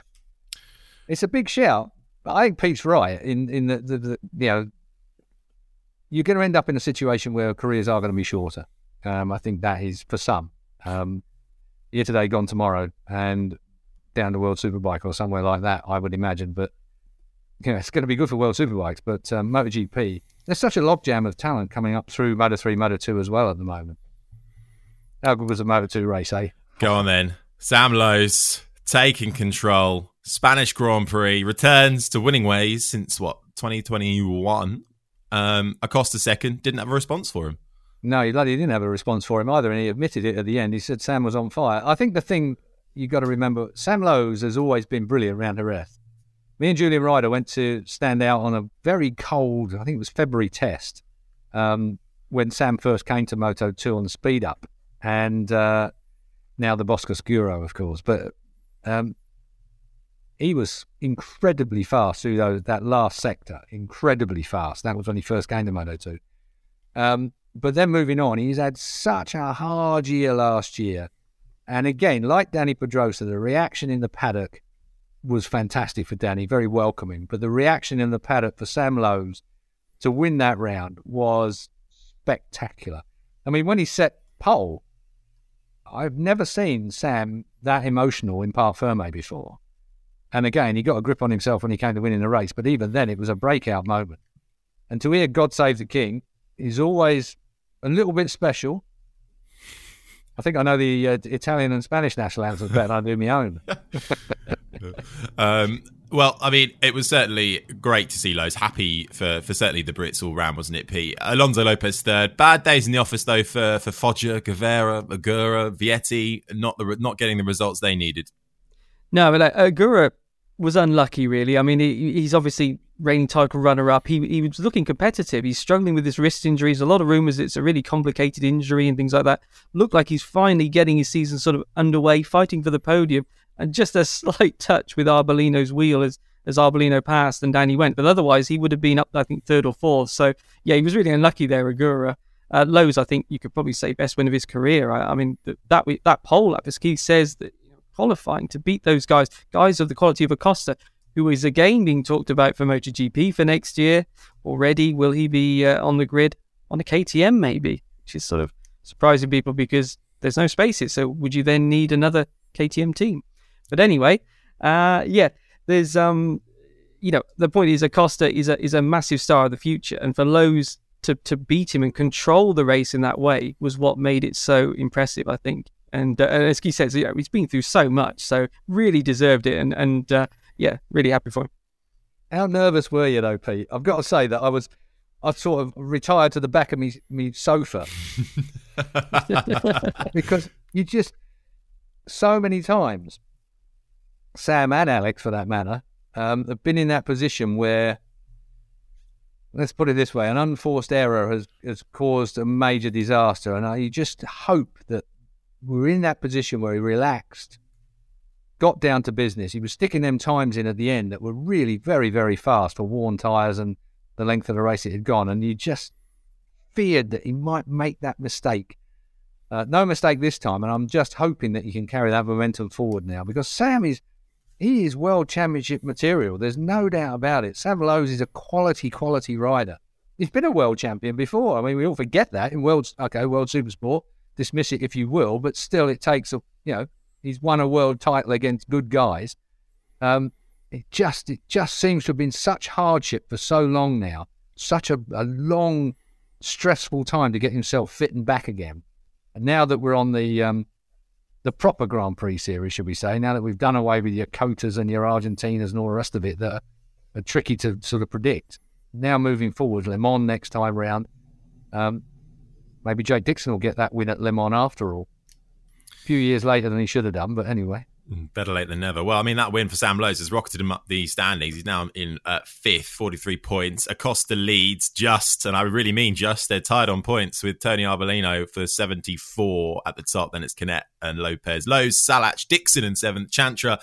it's a big shout. But I think Pete's right in in the, the, the you know you're going to end up in a situation where careers are going to be shorter. Um, I think that is for some. Um, here today, gone tomorrow, and down to World Superbike or somewhere like that, I would imagine. But you know, it's going to be good for World Superbikes. But um, MotoGP, there's such a logjam of talent coming up through Moto 3, Moto 2 as well at the moment. How good was the Moto 2 race, eh? Go on then. Sam Lowes taking control. Spanish Grand Prix returns to winning ways since what, 2021? Um, Acosta second, didn't have a response for him. No, he bloody didn't have a response for him either, and he admitted it at the end. He said Sam was on fire. I think the thing you've got to remember, Sam Lowes has always been brilliant around Jerez. Me and Julian Ryder went to stand out on a very cold, I think it was February test, um, when Sam first came to Moto 2 on the speed up, and uh, now the Boscoscuro, of course. But um, he was incredibly fast through those, that last sector, incredibly fast. That was when he first came to Moto 2. Um, but then moving on, he's had such a hard year last year. And again, like Dani Pedrosa, the reaction in the paddock was fantastic for Dani, very welcoming. But the reaction in the paddock for Sam Lowes to win that round was spectacular. I mean, when he set pole, I've never seen Sam that emotional in Parc-Fermé before. And again, he got a grip on himself when he came to winning the race. But even then, it was a breakout moment. And to hear God Save the King is always a little bit special. I think I know the uh, Italian and Spanish national anthems better than I do my own. um, well, I mean, it was certainly great to see Lowes happy for, for certainly the Brits all round, wasn't it, Pete? Alonso Lopez third. Bad days in the office though for for Foggia, Guevara, Ogura, Vietti, not the not getting the results they needed. No, but like, Ogura was unlucky, really. I mean, he, he's obviously reigning title runner up. He, he was looking competitive. He's struggling with his wrist injuries. A lot of rumours it's a really complicated injury and things like that. Looked like he's finally getting his season sort of underway, fighting for the podium. And just a slight touch with Arbolino's wheel as, as Arbolino passed and down he went. But otherwise, he would have been up, I think, third or fourth. So, yeah, he was really unlucky there, Ogura. Uh, Lowes, I think you could probably say best win of his career. I, I mean, that that pole up, as Keith says, that qualifying to beat those guys, guys of the quality of Acosta, who is again being talked about for MotoGP for next year already. Will he be uh, on the grid on a KTM maybe? Which is sort of surprising people because there's no spaces. So would you then need another KTM team? But anyway, uh, yeah, there's um, you know, the point is Acosta is a is a massive star of the future, and for Lowes to to beat him and control the race in that way was what made it so impressive. I think. And, uh, as he says, you know, he's been through so much, so really deserved it. And, and uh, yeah, really happy for him. How nervous were you though, Pete? I've got to say that I was, I sort of retired to the back of me me sofa because you just so many times, Sam and Alex for that matter, um, have been in that position where, let's put it this way, an unforced error has has caused a major disaster, and I just hope that we're in that position where he relaxed got down to business. He was sticking them times in at the end that were really very, very fast for worn tyres and the length of the race it had gone. And you just feared that he might make that mistake. Uh, no mistake this time, and I'm just hoping that he can carry that momentum forward now because Sam is he is world championship material. There's no doubt about it. Sam Lowes is a quality, quality rider. He's been a world champion before. I mean, we all forget that in world okay, world supersport. Dismiss it if you will, but still, it takes a you know he's won a world title against good guys. Um, it just it just seems to have been such hardship for so long now, such a, a long, stressful time to get himself fit and back again. And now that we're on the um, the proper Grand Prix series, should we say? Now that we've done away with your Cotas and your Argentinas and all the rest of it that are, tricky to sort of predict. Now moving forward, Le Mans next time round. Um, maybe Jake Dixon will get that win at Le Mans after all. A few years later than he should have done, but anyway. Mm, better late than never. Well, I mean, that win for Sam Lowes has rocketed him up the standings. He's now in uh, fifth, 43 points. Acosta leads just, and I really mean just, they're tied on points with Tony Arbolino for 74 at the top. Then it's Canet and Lopez. Lowes, Salach, Dixon in seventh, Chantra,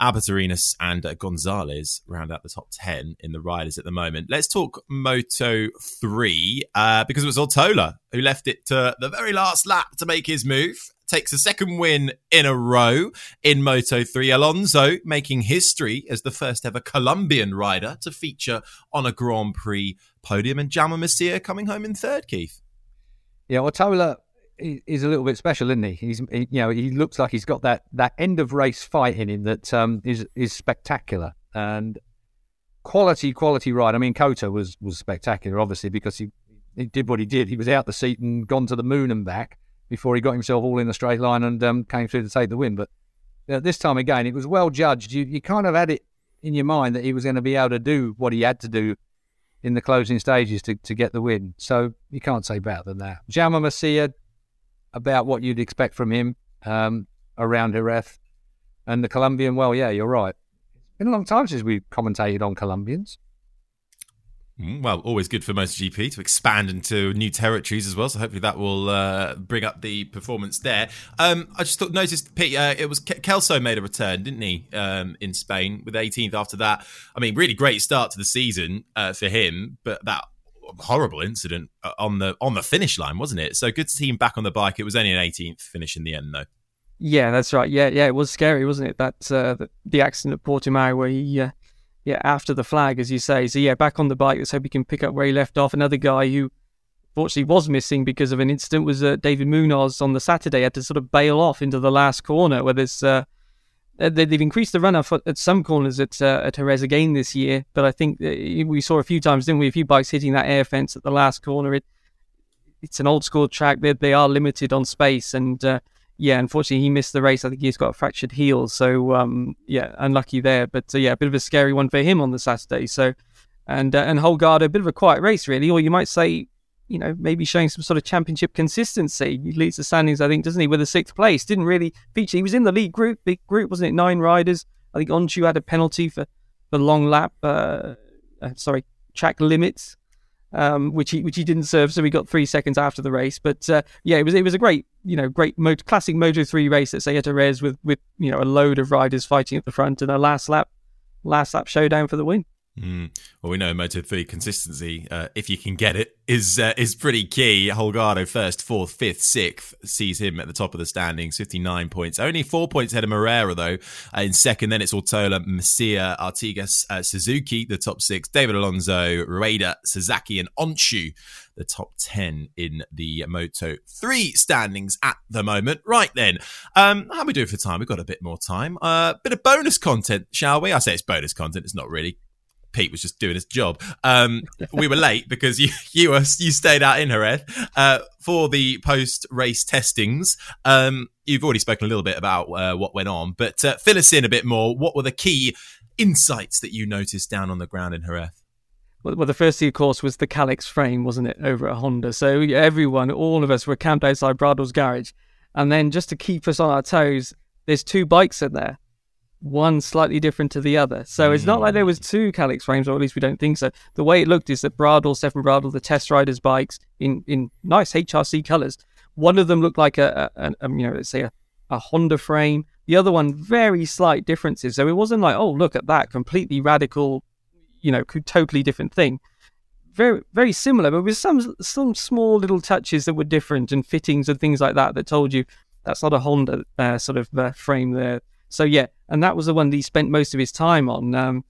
Albert Arenas, and uh, Gonzalez round out the top 10 in the riders at the moment. Let's talk Moto 3 uh, because it was Ortola who left it to the very last lap to make his move takes a second win in a row in Moto 3. Alonso making history as the first ever Colombian rider to feature on a Grand Prix podium, and Jaume Masia coming home in third, Keith. Yeah, Ortola is a little bit special, isn't he? He's, he, you know, he looks like he's got that, that end of race fight in him that um, is is spectacular and quality, quality ride. I mean, COTA was was spectacular, obviously, because he he did what he did. He was out the seat and gone to the moon and back before he got himself all in a straight line and um, came through to take the win. But uh, this time again, it was well judged. You, you kind of had it in your mind that he was going to be able to do what he had to do in the closing stages to, to get the win. So you can't say better than that. Jaume Masia, about what you'd expect from him um, around Jerez. And the Colombian, well, yeah, you're right. It's been a long time since we've commentated on Colombians. Mm, well, always good for MotoGP to expand into new territories as well. So hopefully that will uh, bring up the performance there. Um, I just thought, noticed, Pete, uh, it was Kelso made a return, didn't he, um, in Spain with 18th after that. I mean, really great start to the season uh, for him, but that horrible incident uh, on the on the finish line, wasn't it? So good to see him back on the bike. It was only an 18th finish in the end, though. Yeah, that's right. Yeah, yeah, it was scary, wasn't it? That uh, the, the accident at Portimao where he uh, yeah, after the flag, as you say. So yeah, back on the bike. Let's hope he can pick up where he left off. Another guy who fortunately was missing because of an incident was uh, David Munoz on the Saturday. Had to sort of bail off into the last corner where there's. Uh, they've increased the runoff at some corners at uh, at Jerez again this year, but I think we saw a few times, didn't we? A few bikes hitting that air fence at the last corner. It it's an old school track. They they are limited on space, and uh, yeah, unfortunately, he missed the race. I think he's got a fractured heel. So, um, yeah, unlucky there. But uh, yeah, a bit of a scary one for him on the Saturday. So, and uh, and Holgado, a bit of a quiet race, really. Or you might say, you know, maybe showing some sort of championship consistency. He leads the standings, I think, doesn't he, with a sixth place? Didn't really feature. He was in the lead group, big group, wasn't it? Nine riders. I think Öncü had a penalty for the long lap. Uh, uh, sorry, track limits um, which he which he didn't serve, so he got three seconds after the race. But uh, yeah, it was it was a great you know great mo- classic Moto three race at Sete Res with with you know a load of riders fighting at the front and a last lap last lap showdown for the win. Mm. Well, we know Moto 3 consistency, uh, if you can get it, is uh, is pretty key. Holgado first, fourth, fifth, sixth sees him at the top of the standings, 59 points. Only four points ahead of Moreira, though, uh, in second. Then it's Ortola, Masia, Artigas, uh, Suzuki, the top six, David Alonso, Rueda, Sasaki, and Öncü, the top 10 in the Moto 3 standings at the moment. Right then, um, how are we doing for time? We've got a bit more time. A uh, bit of bonus content, shall we? I say it's bonus content, it's not really Pete was just doing his job. Um, we were late because you you were, you stayed out in Jerez uh, for the post race testings. Um, you've already spoken a little bit about uh, what went on, but uh, fill us in a bit more. What were the key insights that you noticed down on the ground in Jerez? Well, the first thing, of course, was the Kalex frame, wasn't it, over at Honda? So everyone, all of us, were camped outside Bradl's garage, and then just to keep us on our toes, there's two bikes in there one slightly different to the other. So it's not like there was two Kalex frames, or at least we don't think so. The way it looked is that Bradl, Stefan Bradl, the test riders' bikes in, in nice HRC colours, one of them looked like a, a, a you know, let's say a, a Honda frame. The other one, very slight differences. So it wasn't like, oh, look at that, completely radical, you know, totally different thing. Very, very similar, but with some some small little touches that were different and fittings and things like that that told you that's not a Honda uh, sort of uh, frame there. So yeah, and that was the one that he spent most of his time on. Um,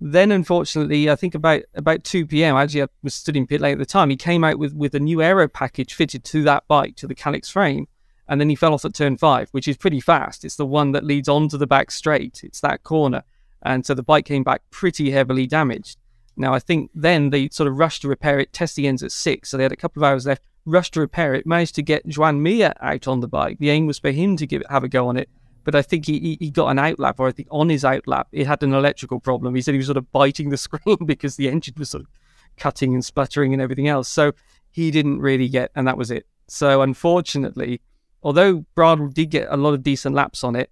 then, unfortunately, I think about about 2 p.m. Actually, I was stood in pit lane at the time. He came out with with a new aero package fitted to that bike to the Kalex frame, and then he fell off at turn five, which is pretty fast. It's the one that leads onto the back straight. It's that corner. And so the bike came back pretty heavily damaged. Now, I think then they sort of rushed to repair it, test the ends at six. So they had a couple of hours left, rushed to repair it, managed to get Joan Mir out on the bike. The aim was for him to give have a go on it. But I think he, he got an outlap, or I think on his outlap, it had an electrical problem. He said he was sort of biting the screen because the engine was sort of cutting and sputtering and everything else. So he didn't really get, and that was it. So unfortunately, although Bradl did get a lot of decent laps on it,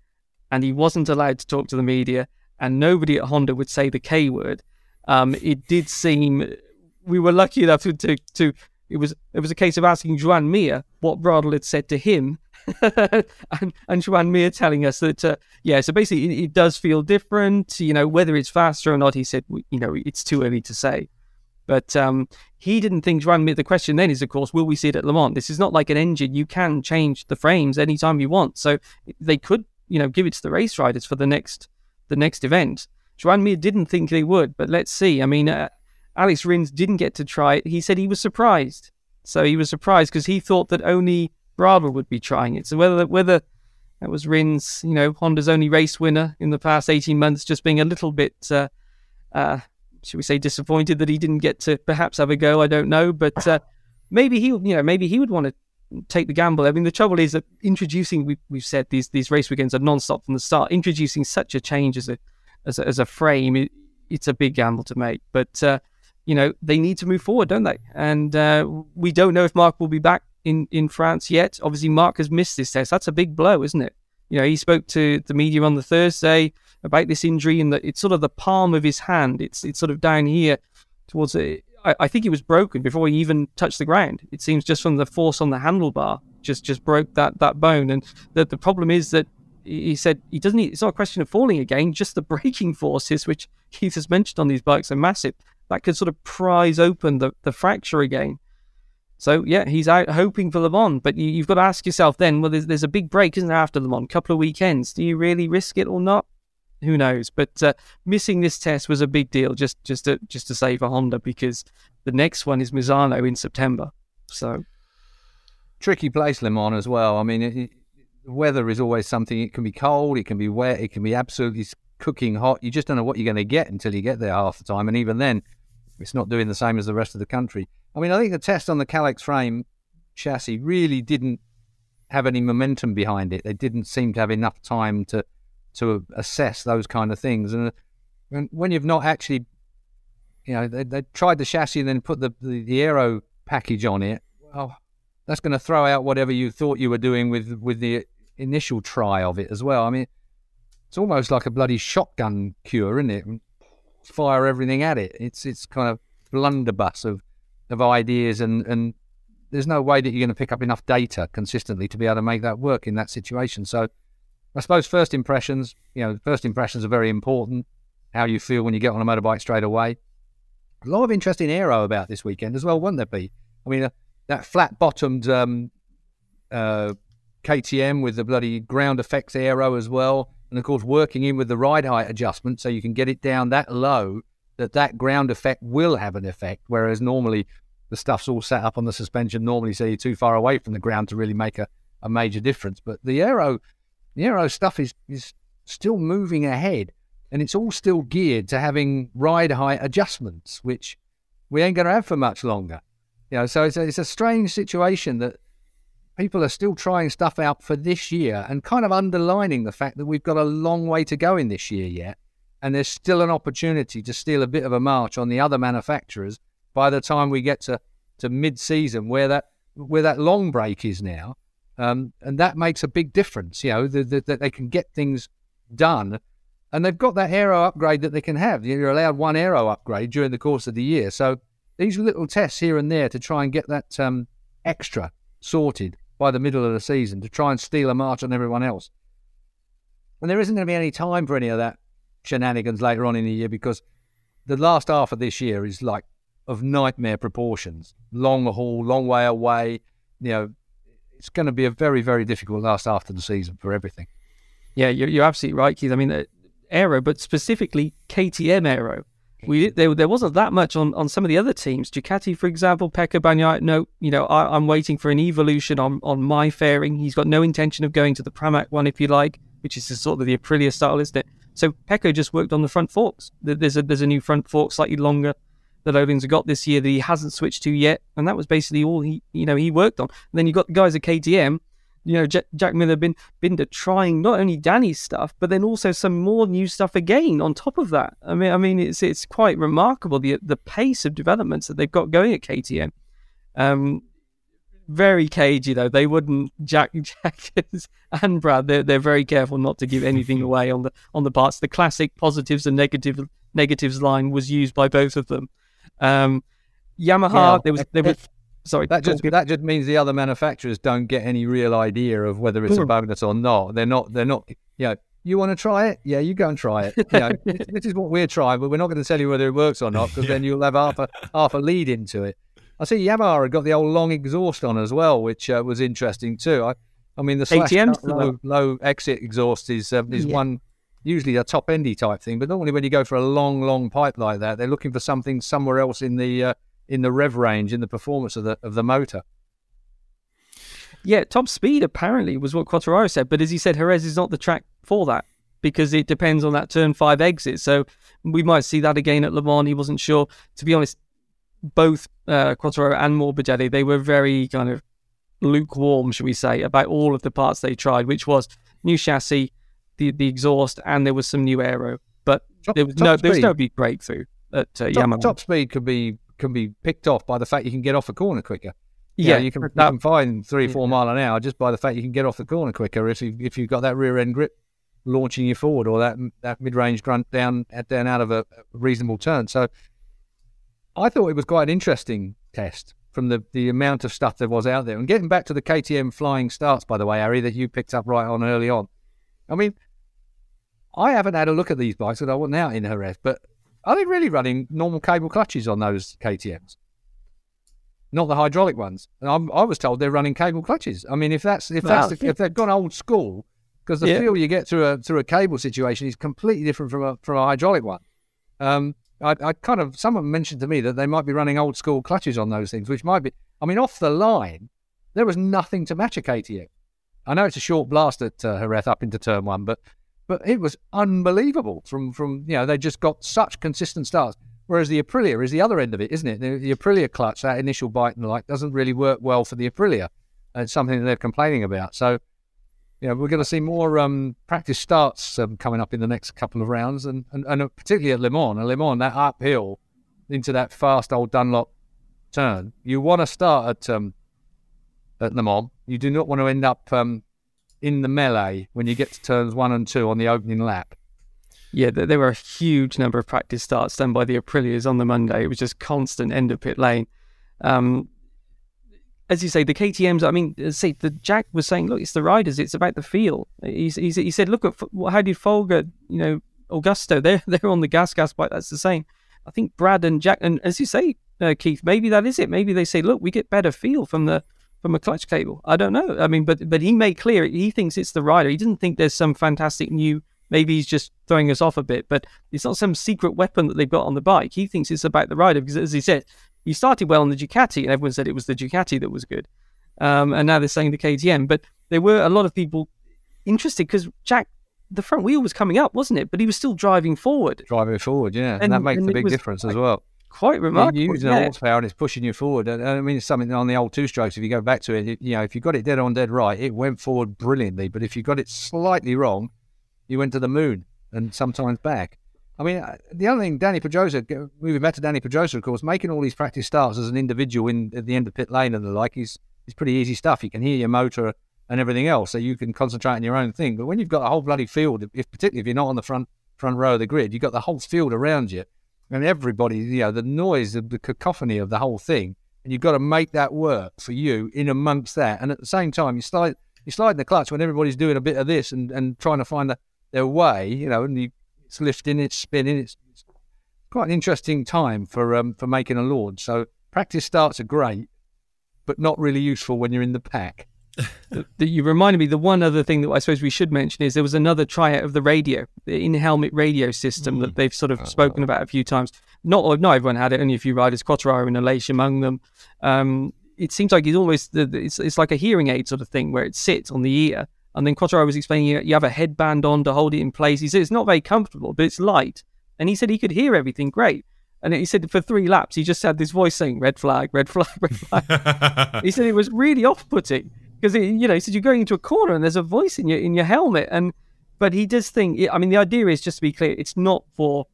and he wasn't allowed to talk to the media, and nobody at Honda would say the K word, um, it did seem we were lucky enough to, to, to it was it was a case of asking Joan Mir what Bradl had said to him, and and Joan Mir telling us that uh, yeah, so basically it, it, does feel different. You know whether it's faster or not. He said you know it's too early to say. But um, he didn't think Joan Mir. The question then is, of course, will we see it at Le Mans? This is not like an engine. You can change the frames anytime you want. So they could, you know, give it to the race riders for the next the next event. Joan Mir didn't think they would, but let's see. I mean, uh, Alex Rins didn't get to try it. He said he was surprised. So he was surprised because he thought that only Bradl would be trying it. So whether whether that was Rins, you know, Honda's only race winner in the past 18 months, just being a little bit uh, uh, should we say, disappointed that he didn't get to perhaps have a go. I don't know, but uh, maybe he, you know, maybe he would want to take the gamble. I mean, the trouble is that introducing, we, we've said these these race weekends are non-stop from the start. Introducing such a change as a as a, as a frame, it, it's a big gamble to make. But uh, you know, they need to move forward, don't they? And uh, we don't know if Marc will be back in in France yet. Obviously, Marc has missed this test. That's a big blow, isn't it? You know, he spoke to the media on the Thursday about this injury and that it's sort of the palm of his hand. It's it's sort of down here towards it. I, think it was broken before he even touched the ground. It seems just from the force on the handlebar, just just broke that that bone. And the the problem is that he said he doesn't. It's not a question of falling again. Just the braking forces, which Keith has mentioned on these bikes, are massive. That could sort of prise open the the fracture again. So yeah, he's out hoping for Le Mans, but you, have got to ask yourself then. Well, there's, there's a big break, isn't there, after Le Mans? Couple of weekends. Do you really risk it or not? who knows? But uh, missing this test was a big deal, just just to just to save a Honda because the next one is Misano in September. So tricky place, Le Mans as well. I mean, it, it, weather is always something. It can be cold, it can be wet, it can be absolutely cooking hot. You just don't know what you're going to get until you get there half the time, and even then, it's not doing the same as the rest of the country. I mean, I think the test on the Kalex frame chassis really didn't have any momentum behind it. They didn't seem to have enough time to to assess those kind of things. And uh, when you've not actually, you know, they, they tried the chassis and then put the, the, the aero package on it, well, that's going to throw out whatever you thought you were doing with with the initial try of it as well. I mean, it's almost like a bloody shotgun cure, isn't it? Fire everything at it. It's it's kind of blunderbuss of of ideas and and there's no way that you're going to pick up enough data consistently to be able to make that work in that situation. So I suppose first impressions, you know, first impressions are very important. How you feel when you get on a motorbike straight away. A lot of interesting aero about this weekend as well, wouldn't there be? I mean, uh, that flat-bottomed um, uh, KTM with the bloody ground effects aero as well, and of course working in with the ride height adjustment so you can get it down that low that that ground effect will have an effect, whereas normally the stuff's all set up on the suspension normally so you're too far away from the ground to really make a, a major difference. But the aero the aero stuff is, is still moving ahead and it's all still geared to having ride height adjustments, which we ain't going to have for much longer. You know, so it's a, it's a strange situation that people are still trying stuff out for this year and kind of underlining the fact that we've got a long way to go in this year yet. And there's still an opportunity to steal a bit of a march on the other manufacturers by the time we get to, to mid season where that where that long break is now. Um, and that makes a big difference, you know, that the, they can get things done. And they've got that aero upgrade that they can have. You're allowed one aero upgrade during the course of the year. So these little tests here and there to try and get that um, extra sorted by the middle of the season to try and steal a march on everyone else. And there isn't going to be any time for any of that shenanigans later on in the year because the last half of this year is like of nightmare proportions. Long haul, long way away. You know, it's going to be a very, very difficult last half of the season for everything. Yeah, you're, you're absolutely right, Keith. I mean, uh, aero, but specifically KTM aero. we there, there wasn't that much on, on some of the other teams. Ducati, for example, Pecco Bagnaia, no, you know, I, am waiting for an evolution on, on my fairing. He's got no intention of going to the Pramac one, if you like, which is sort of the Aprilia style, isn't it? So Pecco just worked on the front forks. There's a there's a new front fork, slightly longer, that have got this year that he hasn't switched to yet, and that was basically all he you know he worked on. And then you got the guys at KTM you know, Jack, Jack Miller bin, Binder trying not only Dani's stuff, but then also some more new stuff again on top of that. I mean, I mean, it's it's quite remarkable the the pace of developments that they've got going at KTM. Um, very cagey though. They wouldn't Jack Jack and Brad. They're they're very careful not to give anything away on the on the parts. The classic positives and negative negatives line was used by both of them. Um, Yamaha, yeah, there was there was Sorry, that just that just means the other manufacturers don't get any real idea of whether it's a bonus or not. They're not. They're not. You know, you want to try it? Yeah, you go and try it. You know, this is what we're trying, but we're not going to tell you whether it works or not because yeah. then you'll have half a half a lead into it. I see Yamaha had got the old long exhaust on as well, which uh, was interesting too. I, I mean, the slash low, low exit exhaust is um, is yeah. one usually a top endy type thing, but normally when you go for a long, long pipe like that, they're looking for something somewhere else in the uh, in the rev range, in the performance of the of the motor. Yeah, top speed apparently was what Quartararo said, but as he said, Jerez is not the track for that because it depends on that turn five exit. So we might see that again at Le Mans. He wasn't sure. To be honest, both uh, Quartararo and Morbidelli, they were very kind of lukewarm, should we say, about all of the parts they tried, which was new chassis, the the exhaust, and there was some new aero. But top, there was no speed. there was no big breakthrough at uh, top, Yamaha. Top speed could be can be picked off by the fact you can get off a corner quicker. You yeah, know, you can, you can find three, four yeah. mile an hour just by the fact you can get off the corner quicker if you if you've got that rear end grip launching you forward or that that mid range grunt down at down out of a reasonable turn. So I thought it was quite an interesting test from the the amount of stuff there was out there. And getting back to the KTM flying starts, by the way, Harry, that you picked up right on early on. I mean, I haven't had a look at these bikes because I wasn't out in Jerez, but are they really running normal cable clutches on those KTM's? Not the hydraulic ones. And I'm, i was told they're running cable clutches. I mean, if that's if that's the, if they've gone old school, because the yeah. feel you get through a through a cable situation is completely different from a from a hydraulic one. Um, I, I kind of someone mentioned to me that they might be running old school clutches on those things, which might be. I mean, off the line, there was nothing to match a KTM. I know it's a short blast at uh, Jerez up into turn one, but but it was unbelievable from from you know they just got such consistent starts. Whereas the Aprilia is the other end of it, isn't it? The, the Aprilia clutch, that initial bite and the like, doesn't really work well for the Aprilia. It's something that they're complaining about. So, you know, we're going to see more um, practice starts um, coming up in the next couple of rounds, and, and, and particularly at Le Mans. And Le Mans, that uphill into that fast old Dunlop turn, you want to start at um, at Le Mans. You do not want to end up um, in the melee when you get to turns one and two on the opening lap. Yeah, there were a huge number of practice starts done by the Aprilias on the Monday. It was just constant end of pit lane. Um, as you say, the KTM's. I mean, see, the Jack was saying, look, it's the riders. It's about the feel. He, he, he said, look at how did Folger, you know, Augusto. They're they're on the gas gas bike. That's the same. I think Brad and Jack, and as you say, uh, Keith, maybe that is it. Maybe they say, look, we get better feel from the from a clutch cable. I don't know. I mean, but but he made clear he thinks it's the rider. He doesn't think there's some fantastic new. Maybe he's just throwing us off a bit, but it's not some secret weapon that they've got on the bike. He thinks it's about the rider because, as he said, he started well on the Ducati, and everyone said it was the Ducati that was good. Um, and now they're saying the KTM. But there were a lot of people interested because Jack, the front wheel was coming up, wasn't it? But he was still driving forward. Driving forward, yeah, and, and that makes and a big difference as well quite remarkable. You're using yeah. horsepower and it's pushing you forward. And, I mean, it's something on the old two strokes. If you go back to it, you know, if you got it dead on, dead right, it went forward brilliantly. But if you got it slightly wrong, you went to the moon and sometimes back. I mean, uh, the other thing, Dani Pedrosa, moving back to Dani Pedrosa, of course, making all these practice starts as an individual in at the end of pit lane and the like is is pretty easy stuff. You can hear your motor and everything else, so you can concentrate on your own thing. But when you've got a whole bloody field, if particularly if you're not on the front front row of the grid, you've got the whole field around you and everybody, you know, the noise the cacophony of the whole thing, and you've got to make that work for you in amongst that. And at the same time, you slide you slide in the clutch when everybody's doing a bit of this and, and trying to find a, their way, you know, and you, it's lifting, it's spinning, it's, it's quite an interesting time for um for making a launch. So practice starts are great, but not really useful when you're in the pack. that you reminded me. The one other thing that I suppose we should mention is there was another tryout of the radio, the in-helmet radio system mm. that they've sort of spoken about a few times. Not not everyone had it. Only a few riders, Quartararo and Aleix among them. Um, it seems like it's almost it's it's like a hearing aid sort of thing where it sits on the ear. And then Quartararo was explaining you, you have a headband on to hold it in place. He said it's not very comfortable, but it's light. And he said he could hear everything great. And he said for three laps, he just had this voice saying red flag, red flag, red flag. he said it was really off putting because, you know, he said you're going into a corner and there's a voice in your, in your helmet. And, but he does think, I mean, the idea is just to be clear, it's not for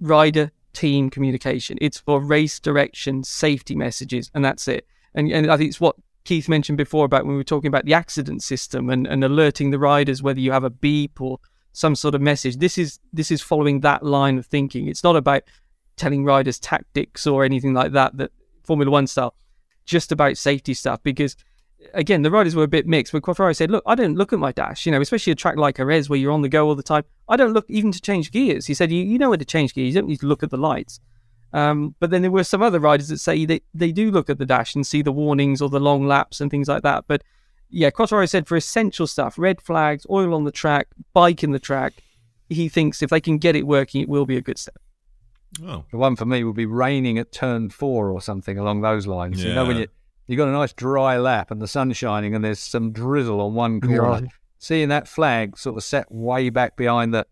rider team communication, it's for race direction, safety messages, and that's it. And, and I think it's what Keith mentioned before about when we were talking about the accident system and, and alerting the riders whether you have a beep or some sort of message. This is this is following that line of thinking. It's not about telling riders tactics or anything like that, that Formula One style, just about safety stuff. Because again, the riders were a bit mixed. But Quartararo said, "Look, I don't look at my dash. You know, especially a track like Jerez where you're on the go all the time. I don't look even to change gears." He said, "You, you know where to change gears. You don't need to look at the lights." Um, but then there were some other riders that say they, they do look at the dash and see the warnings or the long laps and things like that. But yeah, Quartararo said for essential stuff, red flags, oil on the track, bike in the track, he thinks if they can get it working, it will be a good step. Oh. The one for me would be raining at turn four or something along those lines. Yeah. You know, when you you got a nice dry lap and the sun's shining and there's some drizzle on one corner, yeah. seeing that flag sort of set way back behind the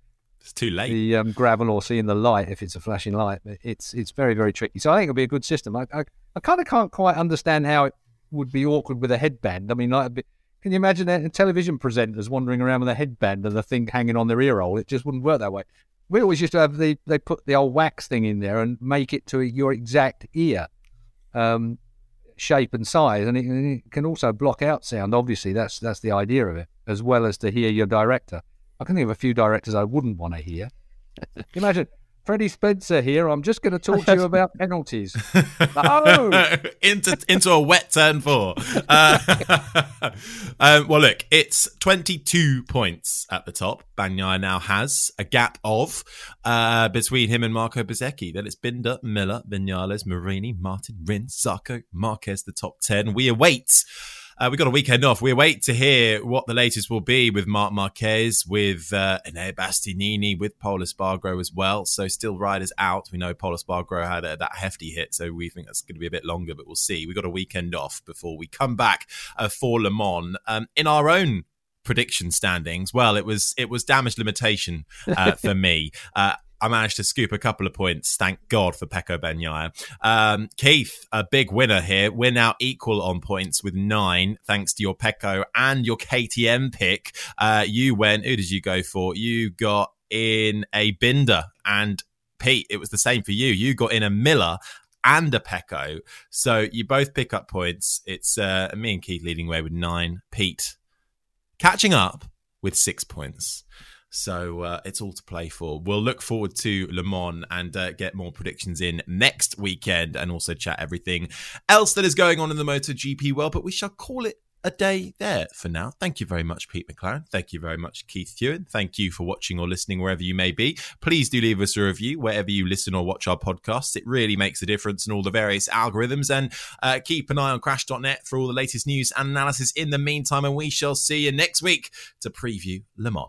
it's too late. The um, gravel or seeing the light if it's a flashing light, it's it's very very tricky. So I think it'll be a good system. I I, I kind of can't quite understand how it would be awkward with a headband. I mean, like, can you imagine that television presenters wandering around with a headband and the thing hanging on their ear hole? It just wouldn't work that way we always used to have the they put the old wax thing in there and make it to your exact ear um, shape and size, and it, and it, can also block out sound. Obviously, that's that's the idea of it, as well as to hear your director. I can think of a few directors I wouldn't want to hear. Imagine Freddie Spencer here. I'm just going to talk to you about penalties. oh! into into a wet turn four. Uh, um, well, look, it's 22 points at the top. Bagnaia now has a gap of uh, between him and Marco Bezzecchi. Then it's Binder, Miller, Vinales, Marini, Martin, Rins, Zarco, Marquez, the top 10. We await uh, we've got a weekend off. We wait to hear what the latest will be with Marc Marquez, with uh, Bastianini, with Pol Espargaro as well. So still riders out. We know Pol Espargaro had a, that hefty hit, so we think that's going to be a bit longer, but we'll see. We've got a weekend off before we come back uh, for Le Mans. Um, in our own prediction standings, well, it was it was damage limitation uh, for me. Uh, I managed to scoop a couple of points. Thank God for Pecco Bagnaia. Um, Keith, a big winner here. We're now equal on points with nine, thanks to your Pecco and your KTM pick. Uh, you went, who did you go for? You got in a Binder and Pete, it was the same for you. You got in a Miller and a Pecco. So you both pick up points. It's uh, me and Keith leading away with nine. Pete catching up with six points. So uh, it's all to play for. We'll look forward to Le Mans and uh, get more predictions in next weekend and also chat everything else that is going on in the MotoGP world. But we shall call it a day there for now. Thank you very much, Pete McLaren. Thank you very much, Keith Huewen. Thank you for watching or listening wherever you may be. Please do leave us a review wherever you listen or watch our podcasts. It really makes a difference in all the various algorithms. And uh, keep an eye on crash.net for all the latest news and analysis in the meantime. And we shall see you next week to preview Le Mans.